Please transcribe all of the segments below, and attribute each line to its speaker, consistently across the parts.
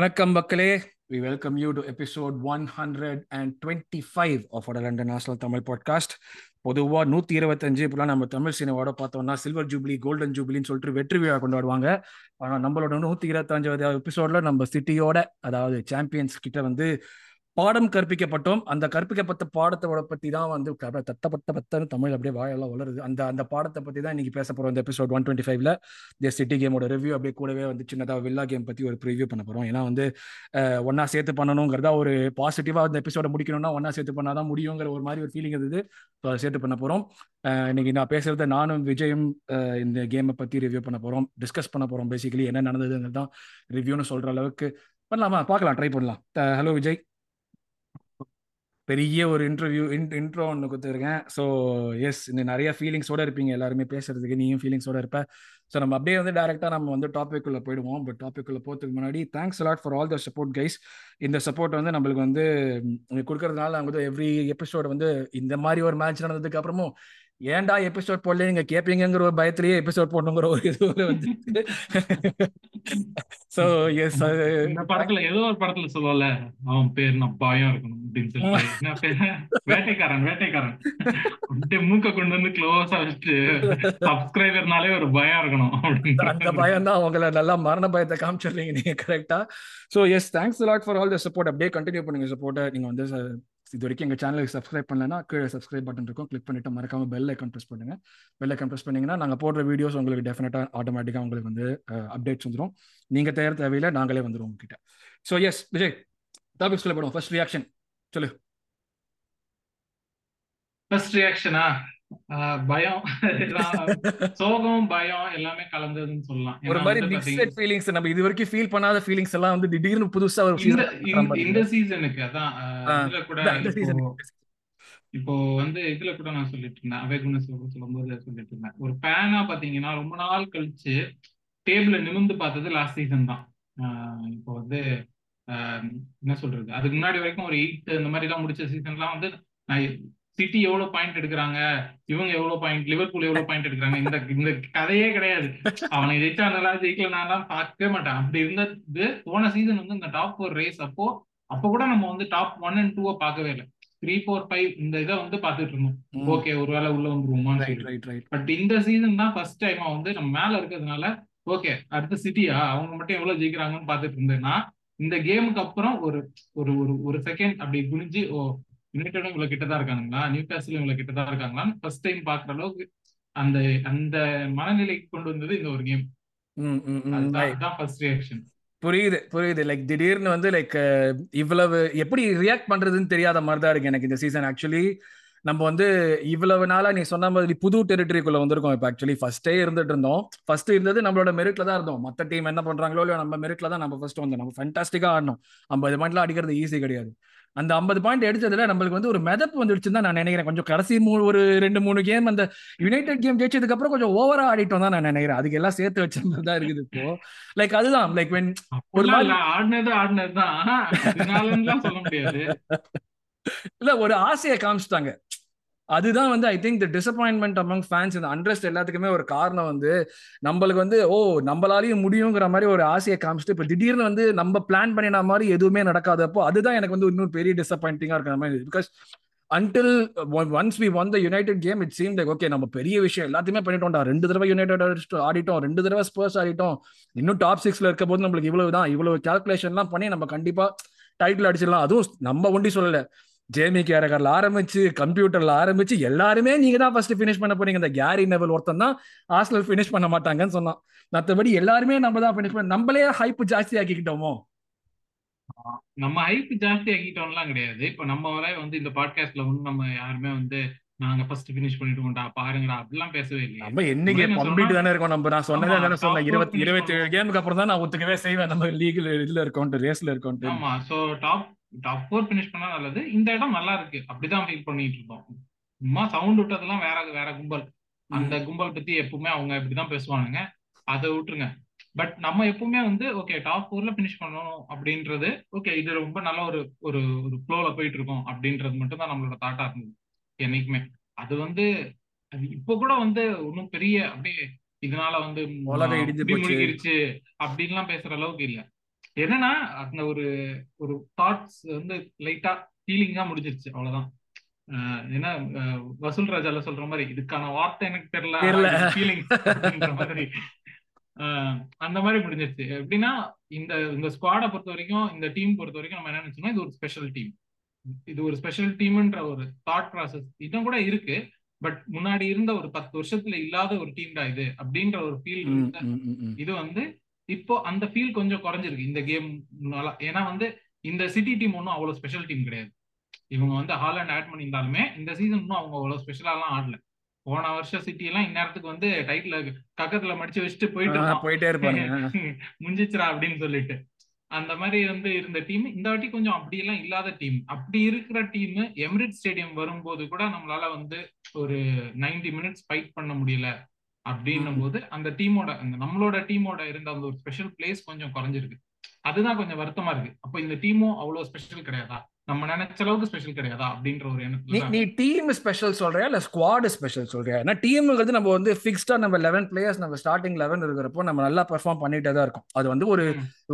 Speaker 1: வணக்கம் மக்களே. We welcome you to episode one hundred and twenty five of London national Tamil podcast பொதுவாக நூற்றி இருபத்தஞ்சு இப்பெல்லாம் நம்ம தமிழ் சினிமாவோட பார்த்தோம்னா சில்வர் ஜூப்ளி கோல்டன் ஜூப்ளின்னு சொல்லிட்டு வெற்றி விழா கொண்டாடுவாங்க. ஆனால் நம்மளோட நூற்றி இருபத்தஞ்சாவது எபிசோடில் நம்ம சிட்டியோட அதாவது சாம்பியன்ஸ் கிட்ட வந்து பாடம் கற்பிக்கப்பட்டோம். அந்த கற்பிக்கப்பட்ட பாடத்தோட பத்தி தான் வந்து தத்த பத்த பத்தன்னு தமிழ் அப்படியே வாயெல்லாம் வளருது. அந்த அந்த பாடத்தை பத்தி தான் இன்னைக்கு பேச போறோம். இந்த எபிசோட் ஒன் டுவெண்ட்டி ஃபைவ்ல தி சிட்டி கேமோட ரிவ்யூ அப்படியே கூடவே வந்து சின்னதாக வில்லா கேம் பத்தி ஒரு ப்ரிவியூ பண்ண போறோம். ஏன்னா வந்து ஒன்னா சேர்த்து பண்ணணுங்கிறதா ஒரு பாசிட்டிவா அந்த எபிசோட முடிக்கணும்னா ஒன்னா சேர்த்து பண்ணாதான் முடியுங்கிற ஒரு மாதிரி ஒரு ஃபீலிங் இருந்தது. ஸோ அதை சேர்த்து பண்ண போறோம். இன்னைக்கு நான் பேசுறத நானும் விஜயும் இந்த கேமை பத்தி ரிவ்யூ பண்ண போறோம். டிஸ்கஸ் பண்ண போறோம். பேசிக்கலி என்ன நடந்ததுங்கிறது தான் ரிவ்யூன்னு சொல்ற அளவுக்கு. பண்ணலாமா? பார்க்கலாம். ட்ரை பண்ணலாம். ஹலோ விஜய். பெரிய ஒரு இன்டர்வியூ இன்ட்ரோ ஒன்று கொடுத்துருக்கேன். ஸோ எஸ் இந்த நிறைய ஃபீலிங்ஸோட இருப்பீங்க. எல்லாருமே பேசுறதுக்கு நீயும் ஃபீலிங்ஸோட இருப்ப. ஸோ நம்ம அப்படியே வந்து டேரெக்டாக நம்ம வந்து டாபிக் உள்ள போயிடுவோம். பட் டாபிக் உள்ள போகிறதுக்கு முன்னாடி thanks lot for all the support guys இந்த சப்போர்ட் வந்து நம்மளுக்கு வந்து கொடுக்கறதுனால நாங்கள் வந்து எவ்ரி எபிசோட் வந்து இந்த மாதிரி ஒரு மேட்ச் நடந்ததுக்கு அப்புறமும் ஏன்டா எபிசோட் போடல நீங்க கேப்பீங்கிற ஒரு பயத்திலேயே எபிசோட் போடணுங்கிற ஒரு இது வந்து
Speaker 2: சோ எஸ் இந்த படத்துல ஏதோ ஒரு படத்துல சொல்லல அவன் பேர் நான் பயம் இருக்கணும் அப்படின்னு சொல்லி வேட்டைக்காரன் வேட்டைக்காரன். அப்படியே மூக்க கொண்டு வந்து க்ளோஸா வச்சுட்டு சப்ஸ்கிரைபர்னாலே ஒரு பயம் இருக்கணும்
Speaker 1: அந்த பயம் தான் அவங்கள நல்லா மரண பயத்தை காமிச்சிடுறீங்க நீங்க கரெக்டா so yes thanks lot for all the support அப்படியே கண்டினியூ பண்ணுங்க சப்போர்ட்டை நீங்க வந்து இது வரைக்கும் எங்கள் சேனலுக்கு சப்ஸ்கிரைப் பண்ணலன்னா கீழே சப்ஸ்கிரைப் பட்டன் இருக்கும். கிளிக் பண்ணிட்டு மறக்காம பெல் ஐக்கன் ப்ரெஸ் பண்ணுங்க. பெல் ஐக்கன் ப்ரெஸ் பண்ணீங்கன்னா நாங்கள் போடுற வீடியோஸ் உங்களுக்கு டெஃபினட்டாக ஆட்டோமேட்டிக்காக உங்களுக்கு வந்து அப்டேட்ஸ் வந்துடும் நீங்கள் தயார் தேவையில்லை நாங்களே வந்துடும் உங்ககிட்ட. ஸோ எஸ் விஜய் டாபிக் போடுவோம். ஃபர்ஸ்ட் ரியாக்ஷன் சொல்லு.
Speaker 2: ஃபர்ஸ்ட் ரியாக்ஷனா பயம். சோகம் பயம் எல்லாமே கலந்ததுன்னு சொல்லலாம்.
Speaker 1: ஒரு மாதிரி மிக்சட் ஃபீலிங்ஸ் நம்ம இது வரைக்கும் ஃபீல் பண்ணாத ஃபீலிங்ஸ் எல்லாம் வந்து திடீர்னு புதுசா ஒரு
Speaker 2: இந்த சீசனுக்கு அதான் இதுல கூட இப்போ வந்து இதுல கூட நான் சொல்லிட்டு இருந்தேன். அவேகுண சொல்லும் போது சொல்லிட்டு இருந்தேன். ஒரு ஃபேனா பாத்தீங்கன்னா ரொம்ப நாள் கழிச்சு டேபிள நிமிந்து பார்த்தது லாஸ்ட் சீசன் தான். இப்போ வந்து என்ன சொல்றது? அதுக்கு முன்னாடி வரைக்கும் ஒரு எயிட் இந்த மாதிரி எல்லாம் முடிச்ச சீசன்லாம் வந்து நான் சிட்டி எவ்வளவு பாயிண்ட் எடுக்கிறாங்க? இவங்க எவ்வளவு பாயிண்ட் லிவர்பூல் எவ்வளவு பாயிண்ட் எடுக்கிறாங்க? இந்த இந்த கதையே கிடையாது. அவனை ஜெயிச்சாங்களா ஜெயிக்கலனாலாம் பார்க்கவே மாட்டான். அப்படி இருந்தது போன சீசன் வந்து இந்த டாப் ஃபோர் ரேஸ் அப்போ அப்போ கூட நம்ம வந்து டாப் ஒன் அண்ட் டூவை பார்க்கவே இல்லை. த்ரீ ஃபோர் ஃபைவ் இந்த இதை வந்து பார்த்துட்டு இருந்தோம். ஓகே ஒரு வேலை உள்ள வந்துருவோமான்னு பட் இந்த சீசன் தான் ஃபர்ஸ்ட் டைமா வந்து நம்ம மேல இருக்கிறதுனால ஓகே அடுத்த சிட்டியா அவங்க மட்டும் எவ்வளவு ஜெயிக்கிறாங்கன்னு பார்த்துட்டு இருந்தேன்னா இந்த கேமுக்கு அப்புறம் ஒரு ஒரு ஒரு செகண்ட் அப்படி குனிஞ்சு ஓ யுனைடடும் இவ்வளவு கிட்டதான் இருக்காங்களா நியூ காசிலும் இவ்வளவு கிட்டதான் இருக்காங்களான்னு ஃபர்ஸ்ட் டைம் பாக்குற அளவுக்கு அந்த அந்த மனநிலைக்கு கொண்டு வந்தது இந்த ஒரு கேம் அதுதான் ஃபர்ஸ்ட் ரியாக்ஷன்
Speaker 1: புரியுது புரியுது. லைக் திடீர்னு வந்து லைக் இவ்வளவு எப்படி ரியாக்ட் பண்றதுன்னு தெரியாத மாதிரி தான் இருக்கு எனக்கு இந்த சீசன் ஆக்சுவலி நம்ம வந்து இவ்வளவு நாளா நீ சொன்ன மாதிரி புது டெரிட்டரிக்குள்ள வந்திருக்கோம். இப்போ ஆக்சுவலி ஃபர்ஸ்டே இருந்துட்டு இருந்தோம். ஃபர்ஸ்ட் இருந்தது நம்மளோட மெரிட்ல தான் இருந்தோம். மற்ற டீம் என்ன பண்றாங்களோ இல்லையோ நம்ம மெரிட்ல தான் நம்ம ஃபர்ஸ்ட் வந்தோம். நம்ம ஃபேண்டாஸ்டிக்கா ஆடணும். ஐம்பது பாயிண்ட்லாம் அடிக்கிறது ஈஸி கிடையாது. அந்த ஐம்பது பாயிண்ட் எடுத்ததுல நம்மளுக்கு வந்து ஒரு மெதப்பு வந்துடுச்சுன்னு தான் நான் நினைக்கிறேன். கொஞ்சம் கடைசி மூணு ஒரு ரெண்டு மூணு கேம் அந்த யுனைடெட் கேம் ஜெயிச்சதுக்கு அப்புறம் கொஞ்சம் ஓவரா ஆடிட்டோம் தான் நான் நினைக்கிறேன். அதுக்கு எல்லாம் சேர்த்து வச்ச மாதிரி தான் இருக்குது இப்போ. லைக் அதுதான். லைக் வென்
Speaker 2: ஒரு ஆடினது ஆடினது தான் சொல்ல முடியாது.
Speaker 1: இல்ல ஒரு ஆசையை காமிச்சிட்டாங்க. அதுதான் வந்து I think the disappointment among fans இந்த அண்ட்ரஸ்ட் எல்லாத்துக்குமே ஒரு காரணம் வந்து நம்மளுக்கு வந்து ஓ நம்மளாலையும் முடியுங்கிற மாதிரி ஒரு ஆசையை காமிச்சிட்டு இப்போ திடீர்னு வந்து நம்ம பிளான் பண்ணின மாதிரி எதுவுமே நடக்காதப்போ அதுதான் எனக்கு வந்து இன்னும் பெரிய டிசப்பாயிண்டிங்காக இருக்கிற மாதிரி because until once we won the United game it seem like okay நம்ம பெரிய விஷயம் எல்லாத்தையுமே பண்ணிட்டோம்டா. ரெண்டு தடவை யுனைடெட் ஆடிட்டோம். ரெண்டு தடவை ஸ்போர்ட்ஸ் ஆடிட்டோம். இன்னும் டாப் சிக்ஸ்ல இருக்க போது நம்மளுக்கு இவ்வளவு தான் இவ்வளவு கால்குலேஷன்லாம் பண்ணி நம்ம கண்டிப்பா டைட்டில் அடிச்சிடலாம். அதுவும் நம்ம ஒண்டி சொல்லலை. ஜேமி கேரகர்ல ஆரம்பிச்சு கம்ப்யூட்டர்ல ஆரம்பிச்சு எல்லாருமே நீங்க தான் ஃபர்ஸ்ட் பினிஷ் பண்ண போறீங்க. இந்த கேரி நெவல் ஒருத்தன் தான் ஹாஸ்டல் பினிஷ் பண்ண மாட்டாங்கன்னு சொன்னான். மற்றபடி எல்லாருமே நம்ம தான் பினிஷ் பண்ண நம்மளே ஹைப் ஜாஸ்தி ஆக்கிக்கிட்டோமோ?
Speaker 2: நம்ம ஹைப் ஜாஸ்தி ஆக்கிட்டோம்லாம் கிடையாது. இப்ப நம்ம வரை வந்து இந்த பாட்காஸ்ட்ல வந்து நம்ம யாருமே வந்து நாங்க ஃபர்ஸ்ட் பினிஷ் பண்ணிட்டோம்டா பாருங்கடா அப்படிலாம் பேசவே இல்லை
Speaker 1: நம்ம என்னைக்கு கம்ப்ளீட் தானே இருக்கோம் நம்ம நான் சொன்னதே தானே சொன்னேன். இருபத்தி இருபத்தி ஏழு கேமுக்கு அப்புறம் தான் நான் ஒத்துக்கவே செய்வேன். நம்ம லீக்ல இதுல இருக்கோம் ரேஸ்ல இருக்கோம்
Speaker 2: ஆமா so top top four finish பண்ணா நல்லது. இந்த இடம் நல்லா இருக்கு. அப்படிதான் ஃபீல் பண்ணிட்டு இருந்தோம் சும்மா சவுண்ட் விட்டதெல்லாம் வேற வேற கும்பல். அந்த கும்பல் பத்தி எப்பவுமே அவங்க இப்படிதான் பேசுவானுங்க. அதை விட்டுருங்க. பட் நம்ம எப்பவுமே வந்து ஓகே டாப் ஃபோர்ல பினிஷ் பண்ணணும் அப்படின்றது ஓகே இது ரொம்ப நல்ல ஒரு ஒரு ஒரு ஃப்ளோல போயிட்டு இருக்கோம் அப்படின்றது மட்டும் தான் நம்மளோட தாட்டா இருந்தது. என்னைக்குமே. அது வந்து இப்போ கூட வந்து ஒன்றும் பெரிய அப்படியே இதனால வந்து முழுகிருச்சு அப்படின்லாம் பேசுற அளவுக்கு இல்ல. என்னன்னா அந்த ஒரு ஒரு தாட்ஸ் வந்து லைட்டா ஃபீலிங்கா முடிஞ்சிருச்சு அவ்வளவுதான். ஏன்னா வசூல் ராஜால சொல்ற மாதிரி இதுக்கான வார்த்தை எனக்கு தெரியல ஃபீலிங் மாதிரி. அந்த மாதிரி முடிஞ்சிருச்சு. எப்படின்னா இந்த இந்த ஸ்குவாடை பொறுத்த வரைக்கும் இந்த டீம் பொறுத்த வரைக்கும் நம்ம என்ன நினைச்சோம்னா இது ஒரு ஸ்பெஷல் டீம் இது ஒரு ஸ்பெஷல் டீம்ன்ற ஒரு தாட் ப்ராசஸ் இதுவும் கூட இருக்கு. பட் முன்னாடி இருந்த ஒரு பத்து வருஷத்துல இல்லாத ஒரு டீம் தான் இது அப்படின்ற ஒரு ஃபீல் இது வந்து இப்போ அந்த ஃபீல் கொஞ்சம் குறைஞ்சிருக்கு இந்த கேம் ஏன்னா வந்து இந்த சிட்டி டீம் ஒன்றும் அவ்வளவு ஸ்பெஷல் டீம் கிடையாது. இவங்க வந்து ஹாலண்ட் ஆட் பண்ணியிருந்தாலுமே இந்த சீசன் இன்னும் அவங்க அவ்வளவு ஸ்பெஷலாலாம் ஆடல. போன வருஷம் சிட்டி எல்லாம் இந்நேரத்துக்கு வந்து டைட்டில் கக்கத்துல மடிச்சு வச்சுட்டு போயிட்டு
Speaker 1: போயிட்டே இருப்பாங்க
Speaker 2: முடிஞ்சிச்சுரா அப்படின்னு சொல்லிட்டு. அந்த மாதிரி வந்து இருந்த டீம் இந்த வாட்டி கொஞ்சம் அப்படி எல்லாம் இல்லாத டீம் அப்படி இருக்கிற டீம் எமிரேட் ஸ்டேடியம் வரும்போது கூட நம்மளால வந்து ஒரு நைன்டி மினிட்ஸ் ஃபைட் பண்ண முடியல. அப்படின்னும் போது அந்த டீமோட அந்த நம்மளோட டீமோட இருந்த அந்த ஒரு ஸ்பெஷல் பிளேஸ் கொஞ்சம் குறைஞ்சிருக்கு. அதுதான் கொஞ்சம் வருத்தமா இருக்கு. அப்ப இந்த டீமும் அவ்வளவு ஸ்பெஷல் கிடையாதா? நம்ம நினைச்ச அளவுக்கு ஸ்பெஷல் கிடையாதா அப்படின்ற ஒரு எண்ணத்துல
Speaker 1: நீ டீம் ஸ்பெஷல் சொல்றியா? இல்ல ஸ்குவாட் ஸ்பெஷல் சொல்றியா? ஏன்னா டீமுங்கிறது நம்ம வந்து ஃபிக்ஸ்டா நம்ம லெவன் பிளேயர்ஸ் நம்ம ஸ்டார்டிங் லெவன் இருக்கிறப்போ நம்ம நல்லா பெர்ஃபார்ம் பண்ணிட்டே தான் இருக்கும். அது வந்து ஒரு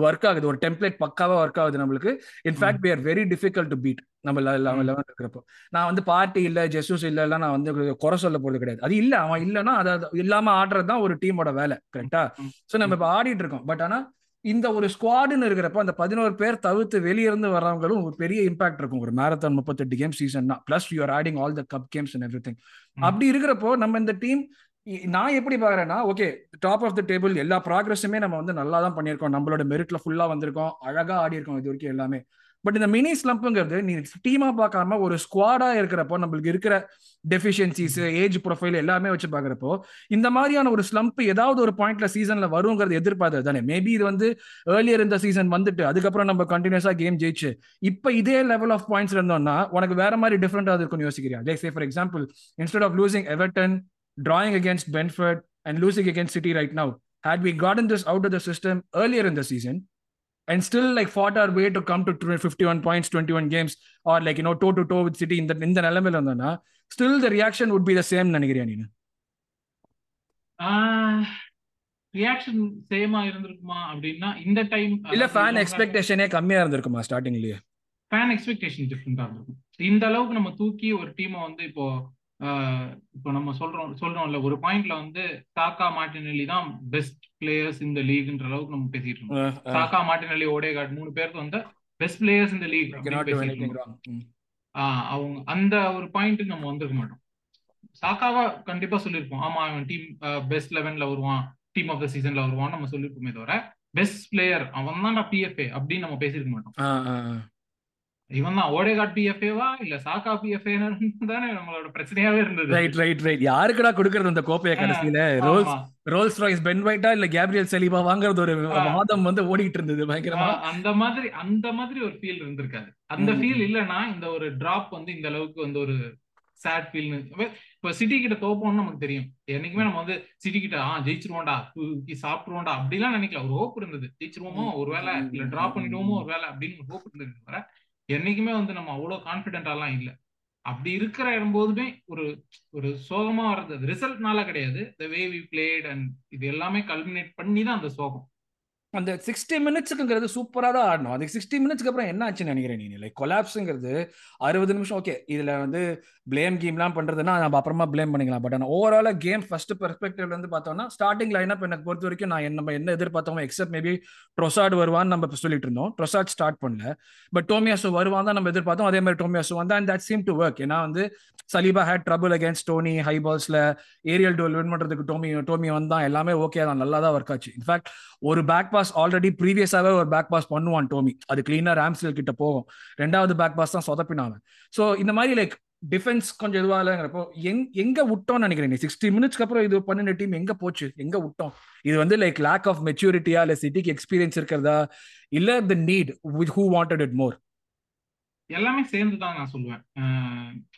Speaker 1: ஒர்க் ஆகுது. ஒரு டெம்ப்ளேட் பக்காவா ஒர்க் ஆகுது நம்மளுக்கு. In fact we are very difficult to beat நம்ம லெவன் இருக்கிறப்போ. நான் வந்து பார்ட்டி இல்ல ஜெசூஸ் இல்ல நான் வந்து குறை சொல்ல போறது கிடையாது. அது இல்ல அவன் இல்லைன்னா அது இல்லாம ஆடுறது தான் ஒரு டீமோட வேலை கரெக்டா சோ நம்ம இப்ப ஆடிட்டு இருக்கோம். பட் ஆனா இந்த ஒரு ஸ்குவாடுன்னு இருக்கிறப்ப அந்த பதினோரு பேர் தவிர்த்து வெளியிருந்து வர்றவங்களும் ஒரு பெரிய இம்பாக்ட் இருக்கும். ஒரு மேரத்தான் முப்பத்தெட்டு game சீசன்னா plus you are adding all the cup games and everything அப்படி இருக்கிறப்போ நம்ம இந்த டீம் நான் எப்படி பாக்குறேன்னா okay top of the table எல்லா ப்ராக்ரஸுமே நம்ம வந்து நல்லா தான் பண்ணியிருக்கோம். நம்மளோட மெரிட்ல ஃபுல்லா வந்திருக்கோம். அழகா ஆடி இருக்கோம் இது வரைக்கும் எல்லாமே. பட் இந்த மினி ஸ்லம்ப்புங்கிறது நீ டீமா பார்க்காம ஒரு ஸ்குவாடா இருக்கிறப்போ நம்மளுக்கு இருக்கிற டெஃபிஷியன்சிஸ் ஏஜ் ப்ரொஃபைல் எல்லாமே வச்சு பாக்குறப்போ இந்த மாதிரியான ஒரு ஸ்லம்ப் ஏதாவது ஒரு பாயிண்ட்ல சீசன்ல வருங்கிறது எதிர்பார்த்தது தானே. மேபி இது வந்து ஏர்லியர் இந்த சீசன் வந்துட்டு அதுக்கப்புறம் நம்ம கண்டினியூஸா கேம் ஜெயிச்சு இப்ப இதே லெவல் ஆஃப் பாயிண்ட்ஸ் இருந்தோம்னா உனக்கு வேற மாதிரி டிஃப்ரெண்டா இருக்கும்னு யோசிக்கிறியா? Like say for example instead of losing Everton drawing against Brentford and losing against City right now had we gotten this out of the system earlier இந்த season and still like fought our way to come to 51 points, 21 games, or like, you know, toe to toe with City in the in the element, still the reaction would be the same, நினைக்கிறியா நீ
Speaker 2: reaction சேமா இருந்திருக்குமா அப்படின்னா இந்த time
Speaker 1: இல்ல fan எக்ஸ்பெக்டேஷனே கம்மியா இருந்திருக்குமா ஸ்டார்டிங்லயே
Speaker 2: fan expectation டிஃப்ரெண்டா இந்த அளவுக்கு நம்ம தூக்கி ஒரு டீமை வந்து இப்போ இப்போ நம்ம சொல்றோம் சொல்றோம்ல ஒரு பாயிண்ட்ல வந்து சாக்கா மார்டினெல்லி தான் பெஸ்ட் பிளேயர்ஸ் இந்த லீக்ன்ற அளவுக்கு நம்ம பேசிட்டு இருக்கோம் சாக்கா மார்டினெல்லி ஓடேகார்ட் மூணு பேருக்கு வந்து பெஸ்ட் பிளேயர்ஸ் இந்த லீக் அவங்க அந்த ஒரு பாயிண்ட் நம்ம வந்திருக்க மாட்டோம். சாக்காவா கண்டிப்பா சொல்லியிருப்போம். ஆமா அவன் டீம் பெஸ்ட் லெவன்ல வருவான் டீம் ஆஃப் த சீசன்ல வருவான் நம்ம சொல்லியிருப்போமே தவிர பெஸ்ட் பிளேயர் அவன் தான் பிஎஃப்ஏ அப்படின்னு நம்ம பேசியிருக்க மாட்டோம். இவன் தான் ஓடேகாட் பிஎஃப்ஏவா இல்ல சாக்கா பிஎஃப்ஏ தானே நம்மளோட பிரச்சனையாவே இருந்தது.
Speaker 1: ரைட் ரைட் ரைட் யாருக்குடா கொடுக்கறது அந்த கோப்பைய கடைசியில? ரோல்ஸ் ரோல்ஸ் ராய்ஸ் பென் வைட்டா இல்ல கேப்ரியல் செலிபா வாங்குறது ஒரு வாதம் வந்து ஓடிட்டு இருந்தது பயங்கரமா?
Speaker 2: அந்த மாதிரி அந்த மாதிரி ஒரு ஃபீல் இருந்திருக்காது. அந்த ஃபீல் இல்லனா இந்த ஒரு டிராப் வந்து இந்த அளவுக்கு வந்து ஒரு சேட் ஃபீல்னு இப்ப சிட்டி கிட்ட தோப்போம்னு நமக்கு தெரியும். என்னைக்குமே நம்ம வந்து சிட்டி கிட்ட ஆ ஜெயிச்சிருவோம்டா சாப்பிட்டுருவோம்டா அப்படிலாம் நினைக்கல. ஒரு ஹோப் இருந்தது. ஜெயிச்சிருவோமோ ஒரு வேலை இல்ல டிராப் பண்ணிடுவோமோ ஒரு வேலை அப்படின்னு ஒரு ஹோப் இருந்தது வர என்னைக்குமே வந்து நம்ம அவ்வளவு கான்பிடென்டாலாம் இல்லை. அப்படி இருக்கிற போதுமே ஒரு ஒரு சோகமா வர்றது ரிசல்ட்னால கிடையாது. The way we played and இது எல்லாமே கல்மினேட் பண்ணி தான் அந்த சோகம்.
Speaker 1: அந்த சிக்ஸ்டி மினிட்ஸுக்குங்கிறது சூப்பராக தான் ஆடணும். அந்த சிக்ஸ்டி மினிட்ஸ்க்கு அப்புறம் என்ன ஆச்சுன்னு நினைக்கிறேன் நீ லைக் கொலாப்ஸுங்கிறது அறுபது நிமிஷம் ஓகே இதில் வந்து பிளேம் கேம்லாம் பண்ணுறதுன்னா நம்ம அப்புறமா பிளேம் பண்ணிக்கலாம். பட் ஆனால் ஓவராலாக கேம் ஃபர்ஸ்ட் பெர்ஸ்பெக்டிவ்ல வந்து பார்த்தோம்னா ஸ்டார்டிங் லைனப் எனக்கு பொறுத்த வரைக்கும் நான் நம்ம என்ன எதிர்பார்த்தோம் எக்ஸப்ட் மேபி ட்ரொசாட் வருவான்னு நம்ம சொல்லிட்டு இருந்தோம். ட்ரொசாட் ஸ்டார்ட் பண்ணல. பட் டோமியாசோ வருவான் தான் நம்ம எதிர்பார்த்தோம். அதே மாதிரி டோமியாசோ வந்தா and that seem to work ஏன்னா வந்து Saliba had trouble against Toney high பால்ஸ்ல aerial duel win பண்ணுறதுக்கு டோமி டோமி வந்தான். எல்லாமே ஓகே தான். நல்லா தான் ஒர்க் ஆச்சு. இன்ஃபேக்ட் ஒரு பேக் பாஸ் ஆல்ரெடி ப்ரீவியஸாவே ஒரு பேக் பாஸ் பண்ணுவான் டோமி. அது கிளீனா ராம்ஸ்டெல் கிட்ட போகும். ரெண்டாவது பேக் பாஸ் தான் சொதப்பினாங்க. ஸோ இந்த மாதிரி லைக் டிஃபென்ஸ் கொஞ்சம் இதுவா இல்லைங்கிறப்போ எங் எங்க விட்டோம்னு நினைக்கிறேன் நீ? சிக்ஸ்டி மினிட்ஸ்க்கு அப்புறம் இது பண்ணின டீம் எங்க போச்சு? எங்க விட்டோம்? இது வந்து லைக் லேக் ஆஃப் மெச்சூரிட்டியா இல்ல சிட்டிக்கு எக்ஸ்பீரியன்ஸ் இருக்கிறதா? இல்ல the need with who wanted it more
Speaker 2: எல்லாமே சேர்ந்து தான் நான் சொல்லுவேன்.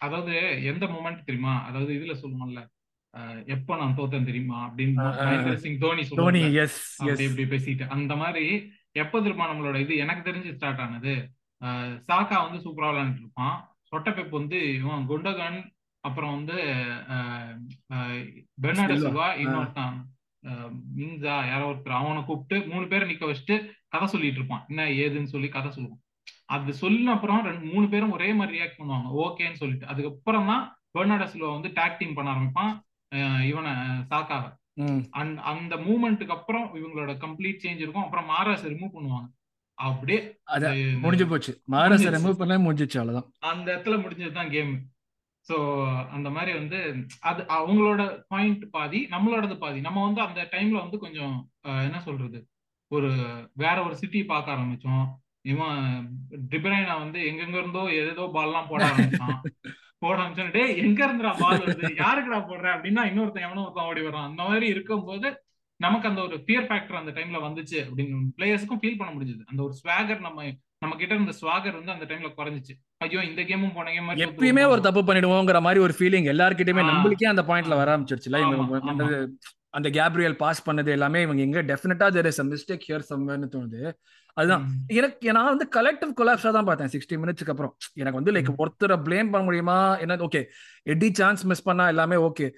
Speaker 2: அதாவது எந்த மூமெண்ட் தெரியுமா? அதாவது இதுல சொல்லுவோம்ல எப்ப நான் தோத்தேன் தெரியுமா? அப்படின்னு சிங் தோனி
Speaker 1: தோனி
Speaker 2: இப்படி பேசிட்டு. அந்த மாதிரி எப்ப தெரியுமா நம்மளோட இது? எனக்கு தெரிஞ்சு ஸ்டார்ட் ஆனது. சாக்கா வந்து சூப்பரா விளையாண்டு இருப்பான். சொட்டப்பெப் வந்து இவன் குண்டகன் அப்புறம் வந்து பெர்னாடோ சில்வா இன்னொருத்தான் மின்ஸா யாரோ ஒருத்தர் அவனை கூப்பிட்டு மூணு பேரை நிக்க வச்சுட்டு கதை சொல்லிட்டு இருப்பான். என்ன ஏதுன்னு சொல்லி கதை சொல்லுவான். அது சொல்லின அப்புறம் ரெண்டு மூணு பேரும் ஒரே மாதிரி ரியாக்ட் பண்ணுவாங்க. ஓகேன்னு சொல்லிட்டு. அதுக்கப்புறம் தான் பெர்னாடோ சில்வா வந்து டாக் டீம் பண்ண ஆரம்பிப்பான். இவனை சாக்காவை. அந்த மூமெண்ட்டுக்கு அப்புறம் இவங்களோட கம்ப்ளீட் சேஞ்ச் இருக்கும். அப்புறம் மாராஸ் ரிமூவ் பண்ணுவாங்க. அப்படியே
Speaker 1: முடிஞ்சு போச்சு. மாராஸ் ரிமூவ் பண்ண முடிஞ்சிச்சு அவ்வளவுதான்.
Speaker 2: அந்த இடத்துல முடிஞ்சதுதான் கேம் ஸோ அந்த மாதிரி வந்து அது அவங்களோட பாயிண்ட் பாதி நம்மளோடது பாதி. நம்ம வந்து அந்த டைம்ல வந்து கொஞ்சம் என்ன சொல்றது? ஒரு வேற ஒரு சிட்டி பார்க்க ஆரம்பிச்சோம். இவன் டிபிரைனா வந்து எங்கெங்க இருந்தோ ஏதோ பால்லாம் போட ஆரம்பிச்சான். போட ஆரம்பிச்சோம் டே எங்க இருந்துடா பால் வருது? யாருக்குடா போடுற? அப்படின்னா இன்னொருத்தன் எவனோ ஒருத்தன் ஓடி வரான் அந்த மாதிரி இருக்கும்போது நமக்கு அந்த ஒரு ஃபியர் ஃபேக்டர் அந்த டைம்ல வந்துச்சு அப்படின்னு பிளேயர்ஸ்க்கும் ஃபீல் பண்ண முடிஞ்சது. அந்த ஒரு ஸ்வாகர் நம்ம நம்ம கிட்ட இருந்த ஸ்வாகர் வந்து அந்த டைம்ல குறைஞ்சிச்சு. ஐயோ இந்த கேமும் போன கேம்
Speaker 1: எப்பயுமே ஒரு தப்பு பண்ணிடுவோங்கிற மாதிரி ஒரு ஃபீலிங் எல்லார்கிட்டயுமே நம்மளுக்கே அந்த பாயிண்ட்ல வர ஆரம்பிச்சிருச்சுல அந்த கேப்ரியல் பாஸ் பண்ணது எல்லாமே இவங்க எங்க definitely there is mistake here சம்வேர்னு தோணுது. அதுதான். எனக்கு நான் வந்து கலெக்டிவ் கொலாப்ஸா தான் பார்த்தேன். சிக்ஸ்டி மினிட்ஸ்க்கு அப்புறம். எனக்கு வந்து லைக் ஒருத்தரை பிளேம் பண்ண முடியுமா? என்ன ஓகே எடி சான்ஸ் மிஸ் பண்ணா எல்லாமே okay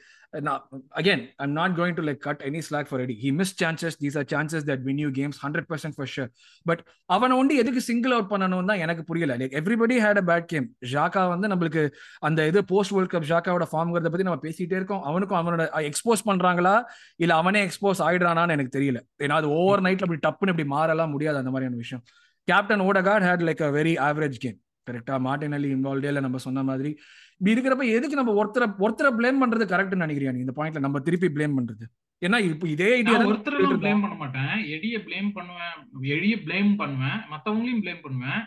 Speaker 1: again i'm not going to like cut any slack for eddie. He missed chances. These are chances that win you games 100% for sure. But அவனை வந்து எதுக்கு single out பண்ணணும் தான் எனக்கு புரியல. Like everybody had a bad game Xhaka வந்து நம்மளுக்கு அந்த இது போஸ்ட் வேர்ல்ட் கப் ஜாக்காவோட ஃபார்ம்ங்கிறத பத்தி நம்ம பேசிட்டே இருக்கோம். அவனுக்கும் அவனோட எக்ஸ்போஸ் பண்றாங்களா? இல்ல அவனே எக்ஸ்போஸ் ஆயிடுறானான்னு எனக்கு தெரியல. ஏன்னா அது ஓவர் நைட்ல இப்படி டப்புன்னு இப்படி மாறலாம் முடியாது அந்த மாதிரியான விஷயம். Captain Odegaard had like a very average game கரெக்டா மார்டின் அலி இன்வால்வ்டே இல்லை நம்ம சொன்ன மாதிரி. இப்படி இருக்கிறப்ப எதுக்கு நம்ம ஒருத்தரை ஒருத்தரை பிளேம் பண்றது கரெக்ட்னு நினைக்கிறியா நீ? இந்த பாயிண்ட்ல நம்ம திருப்பி பிளேம் பண்றது. ஏன்னா இப்போ இதே ஐடியா
Speaker 2: ஒருத்தர் பிளேம் பண்ண மாட்டேன். எடிய பிளேம் பண்ணுவேன். எடிய பிளேம் பண்ணுவேன். மத்தவங்களையும் பிளேம் பண்ணுவேன்.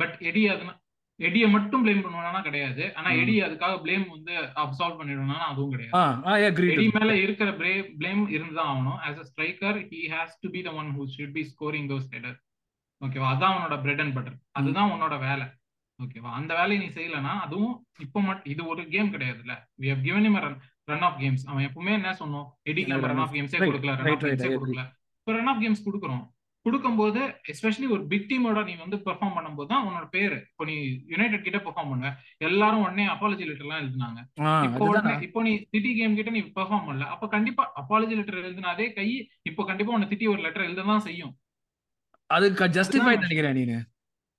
Speaker 2: பட் எடி அதுனா எடிய மட்டும் பிளேம் பண்ணுவானா கிடையாது. ஆனா எடி அதுக்காக பிளேம் வந்து அப்சால்வ் பண்ணிடுவானா அதுவும் கிடையாது. எடி மேல இருக்கிற பிளேம் இருந்துதான் ஆகணும். As a striker he has to be the one who should be scoring those header ஓகேவா? அதான் உன்னோட பிரெட் அண்ட் பட்டர் அதுதான் உன்னோட வேலை. ஓகேவா? அந்த வேலையை நீ செய்யலனா அதுவும் இப்போ மட்டும் இது ஒரு கேம் கிடையாதுல்ல. We have given him run of games அவன் எப்பவுமே என்ன சொன்னோம் நம்ம ரன் ஆஃப் கேம்ஸே கொடுக்கல ரன் ஆஃப் கேம்ஸே கொடுக்கல. இப்போ ரன் ஆஃப் கேம்ஸ் கொடுக்குறோம். கொடுக்கும்போது எஸ்பெஷலி ஒரு பிக் டீமோட நீ வந்து பெர்ஃபார்ம் பண்ணும்போது தான் உன்னோட பேரு. இப்போ நீ யுனைடெட் கிட்ட பெர்ஃபார்ம் பண்ணுவ எல்லாரும் உடனே அப்பாலஜி லெட்டர் எல்லாம் எழுதினாங்க. இப்போ உடனே இப்போ நீ சிட்டி கேம் கிட்ட நீ பெர்ஃபார்ம் பண்ணல. அப்ப கண்டிப்பா அப்பாலஜி லெட்டர் எழுதின அதே கை இப்போ கண்டிப்பா உன்னை திட்டி ஒரு லெட்டர் எழுததான் செய்யும்.
Speaker 1: அதுக்கு ஜஸ்டிஃபை நினைக்கிறேன் நீனு.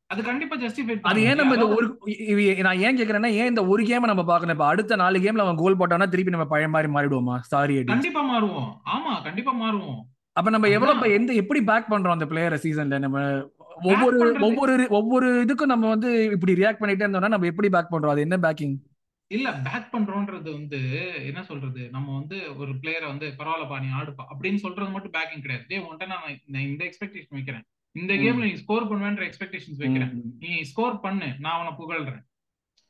Speaker 2: அது கண்டிப்பா ஜஸ்டிஃபை
Speaker 1: அது ஏன் நம்ம இந்த ஒரு நான் ஏன் கேக்குறேன்னா ஏன் இந்த ஒரு கேம் நம்ம பாக்கணும் இப்ப அடுத்த நாலு கேம்ல அவன் கோல் போட்டானா திருப்பி நம்ம பழைய மாதிரி மாறிடுவோமா? சாரி
Speaker 2: கண்டிப்பா மாறுவோம். ஆமா கண்டிப்பா மாறுவோம்.
Speaker 1: அப்ப நம்ம எவ்வளவு எந்த எப்படி பேக் பண்றோம் அந்த பிளேயரை சீசன்ல நம்ம ஒவ்வொரு ஒவ்வொரு ஒவ்வொரு இதுக்கும் நம்ம வந்து இப்படி ரியாக்ட் பண்ணிட்டே இருந்தோம்னா நம்ம எப்படி பேக் பண்றோம்? அது என்ன பேக்கிங்
Speaker 2: இல்ல பேக் பண்றோன்றது வந்து என்ன சொல்றது? நம்ம வந்து ஒரு பிளேயரை வந்து பரவாயில்லப்பா நீ ஆடுப்பா அப்படின்னு சொல்றது மட்டும் பேக்கிங் கிடையாது. டே உன்ட்ட நான் இந்த எக்ஸ்பெக்டேஷன் வைக்கிறேன். இந்த கேம்ல நீ ஸ்கோர் பண்ணுவேன்ற எக்ஸ்பெக்டேஷன்ஸ் வைக்கிறேன். நீ ஸ்கோர் பண்ணு நான் அவனை புகழ்றேன்.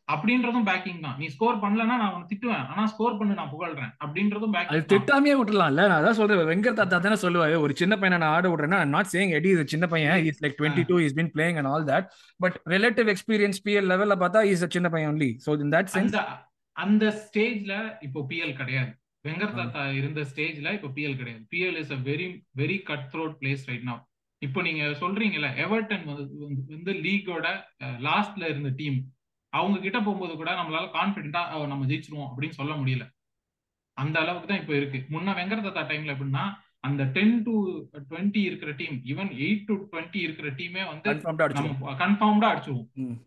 Speaker 2: அப்படின்றதும் பேக்கிங் தான். நீ ஸ்கோர் பண்ணலன்னா நான் அவனை திட்டுவேன். ஆனா ஸ்கோர் பண்ணு நான் புகழ்றேன். அப்படின்றதும் பேக்கிங்
Speaker 1: அது திட்டாமே விட்டுலாம்ல நான் அதான் சொல்றேன். வெங்கர் தாத்தா தானே சொல்லுவாரு ஒரு சின்ன பையனை நான் ஆட விடுறேன்னா நாட் சேயிங் எடி இஸ் சின்ன பையன். Is like twenty two is been playing and all that but relative experience PL லெவல்ல பார்த்தா இஸ் சின்ன பையன் only so in that sense
Speaker 2: அந்த ஸ்டேஜ்ல இப்போ பிஎல் கிடையாது. வெங்கர் தாத்தா இருந்த ஸ்டேஜ்ல இப்போ பிஎல் கிடையாது. PL is a very very cut throat place right now இப்போ நீங்க சொல்றீங்கல்ல எவர்டன் வந்து லீகோட லாஸ்ட்ல இருந்த டீம் அவங்க கிட்ட போகும்போது கூட நம்மளால கான்பிடண்டா நம்ம ஜெயிச்சிருவோம் அப்படின்னு சொல்ல முடியல. அந்த அளவுக்கு தான் இப்போ இருக்கு. முன்ன வெங்கரதத்தா டைம்ல எப்படின்னா அந்த டென் டு டுவெண்ட்டி இருக்கிற team even eight to twenty இருக்கிற டீமே வந்து நம்ம கன்ஃபார்ம்டா அடிச்சிருவோம்.